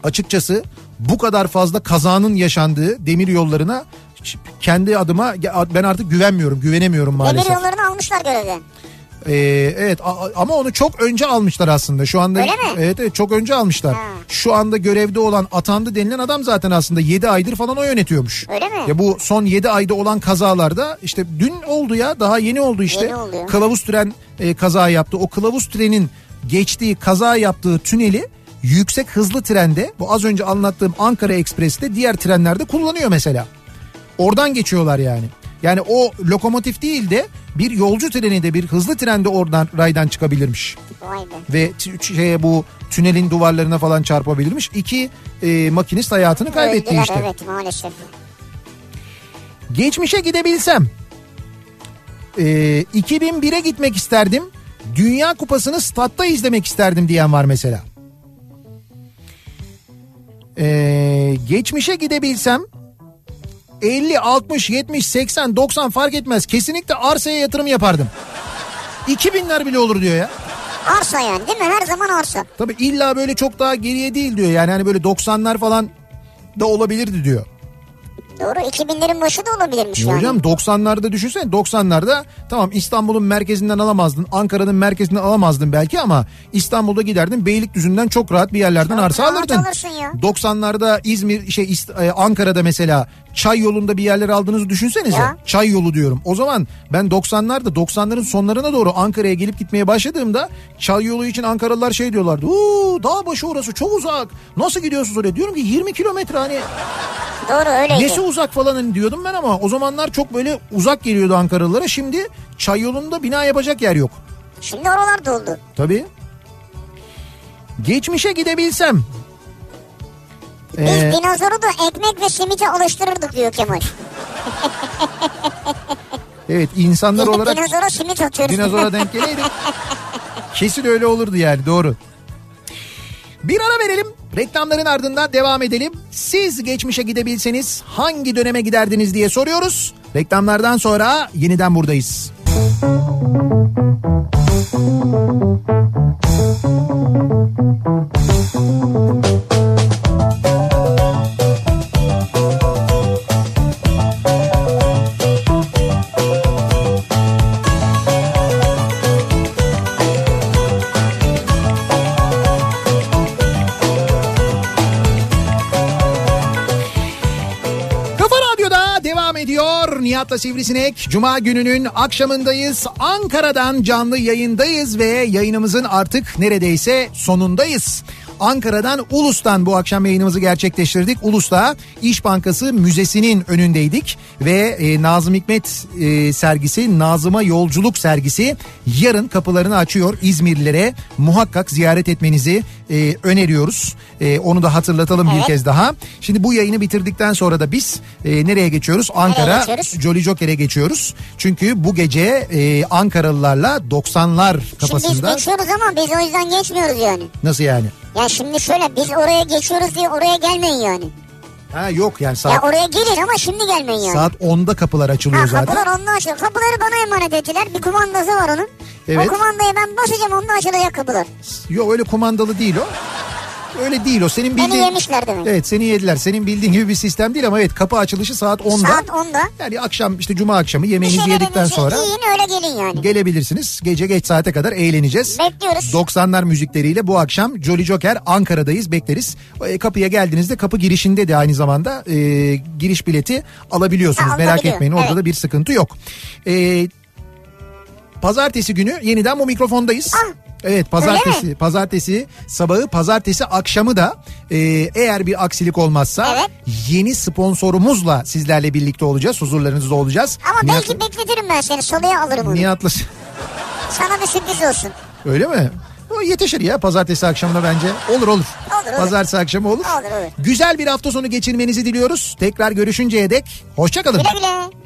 açıkçası bu kadar fazla kazanın yaşandığı demir yollarına kendi adıma ben artık güvenmiyorum, güvenemiyorum maalesef. Demir yollarını almışlar görevden. Ee, evet ama onu çok önce almışlar aslında. Şu anda Öyle mi? Evet evet çok önce almışlar. Ha. Şu anda görevde olan atandı denilen adam zaten aslında 7 aydır falan o yönetiyormuş. Öyle mi? Ya bu son 7 ayda olan kazalarda işte dün oldu ya daha yeni oldu işte. Yeni oluyor. Kılavuz tren e, kaza yaptı. O kılavuz trenin geçtiği kaza yaptığı tüneli yüksek hızlı trende bu az önce anlattığım Ankara Ekspres'te diğer trenlerde kullanıyor mesela. Oradan geçiyorlar yani. Yani o lokomotif değil de bir yolcu treni de bir hızlı trende oradan raydan çıkabilirmiş. Ve şeye bu tünelin duvarlarına falan çarpabilirmiş. İki e, makinist hayatını kaybetti Öldüler işte. evet maalesef. Geçmişe gidebilsem e, 2001'e gitmek isterdim. Dünya Kupası'nı statta izlemek isterdim diyen var mesela. E, geçmişe gidebilsem 50, 60, 70, 80, 90 fark etmez. Kesinlikle arsaya yatırım yapardım. 2000'ler bile olur diyor ya. Arsa yani değil mi? Her zaman arsa. Tabii illa böyle çok daha geriye değil diyor. Yani hani böyle 90'lar falan da olabilirdi diyor. Doğru 2000'lerin başı da olabilirmiş Ya yani. Hocam 90'larda düşünsene 90'larda tamam İstanbul'un merkezinden alamazdın. Ankara'nın merkezinden alamazdın belki ama İstanbul'da giderdin Beylikdüzü'nden çok rahat bir yerlerden Çok arsa alırdın. alırsın ya. 90'larda İzmir şey e, Ankara'da mesela çay yolunda bir yerler aldığınızı düşünsenize. Ya. Çay yolu diyorum. O zaman ben 90'larda 90'ların sonlarına doğru Ankara'ya gelip gitmeye başladığımda çay yolu için Ankaralılar şey diyorlardı. Uuu dağ başı orası çok uzak. Nasıl gidiyorsunuz oraya? Diyorum ki 20 kilometre hani Doğru öyleydi. Nesi uzak falan hani diyordum ben ama o zamanlar çok böyle uzak geliyordu Ankaralılara. Şimdi çay yolunda bina yapacak yer yok. Şimdi oralar doldu. Tabii. Geçmişe gidebilsem. Biz Ee, dinozoru da ekmek ve simite alıştırırdık diyor Kemal. evet insanlar olarak Dinozora simit atıyoruz. dinozora denk geleydik. Kesin öyle olurdu yani doğru. Bir ara verelim. Reklamların ardından devam edelim. Siz geçmişe gidebilseniz hangi döneme giderdiniz diye soruyoruz. Reklamlardan sonra yeniden buradayız. Kafa Nihat'la Sivrisinek. Cuma gününün akşamındayız. Ankara'dan canlı yayındayız ve yayınımızın artık neredeyse sonundayız. Ankara'dan Ulus'tan bu akşam yayınımızı gerçekleştirdik. Ulus'ta İş Bankası Müzesi'nin önündeydik ve e, Nazım Hikmet e, sergisi, Nazım'a Yolculuk sergisi yarın kapılarını açıyor İzmirlilere. Muhakkak ziyaret etmenizi e, öneriyoruz. E, onu da hatırlatalım bir Evet. kez daha. Şimdi bu yayını bitirdikten sonra da biz e, nereye geçiyoruz? Ankara geçiyoruz? Jolly Joker'e geçiyoruz. Çünkü bu gece e, Ankaralılarla 90'lar Şimdi biz kafasında geçiyoruz ama biz o yüzden geçmiyoruz yani. nasıl yani? Ya şimdi şöyle biz oraya geçiyoruz diye oraya gelmeyin yani. Ha yok yani Ya saat oraya gelin ama şimdi gelmeyin yani. saat 10'da kapılar açılıyor Ha zaten. kapılar onunla açılıyor. Kapıları bana emanet ettiler. Bir kumandası var onun. Evet. O kumandayı ben basacağım onunla açılacak kapılar. Yok öyle kumandalı değil o. Öyle değil o. Senin Beni bildiğin... yemişler demek. Evet seni yediler. Senin bildiğin gibi bir sistem değil ama evet kapı açılışı saat 10'da. Saat 10'da. Yani akşam işte cuma akşamı yemeğinizi yedikten sonra yiyin öyle gelin yani. gelebilirsiniz. Gece geç saate kadar eğleneceğiz. Bekliyoruz. 90'lar müzikleriyle bu akşam Jolly Joker Ankara'dayız bekleriz. E, kapıya geldiğinizde kapı girişinde de aynı zamanda e, giriş bileti alabiliyorsunuz. Ha, Merak etmeyin orada Evet. da bir sıkıntı yok. E, pazartesi günü yeniden bu mikrofondayız. Ah, Evet pazartesi pazartesi sabahı pazartesi akşamı da e, eğer bir aksilik olmazsa Evet. yeni sponsorumuzla sizlerle birlikte olacağız. Huzurlarınızda olacağız. Ama Nihat- belki bekletirim ben seni. Salıya alırım onu. Nihat'la Sana bir sürpriz olsun. Öyle mi? O yetişir ya pazartesi akşamına bence. Olur olur. Olur, olur. Pazartesi akşamı olur. Olur, olur. Güzel bir hafta sonu geçirmenizi diliyoruz. Tekrar görüşünceye dek hoşçakalın. Güle güle.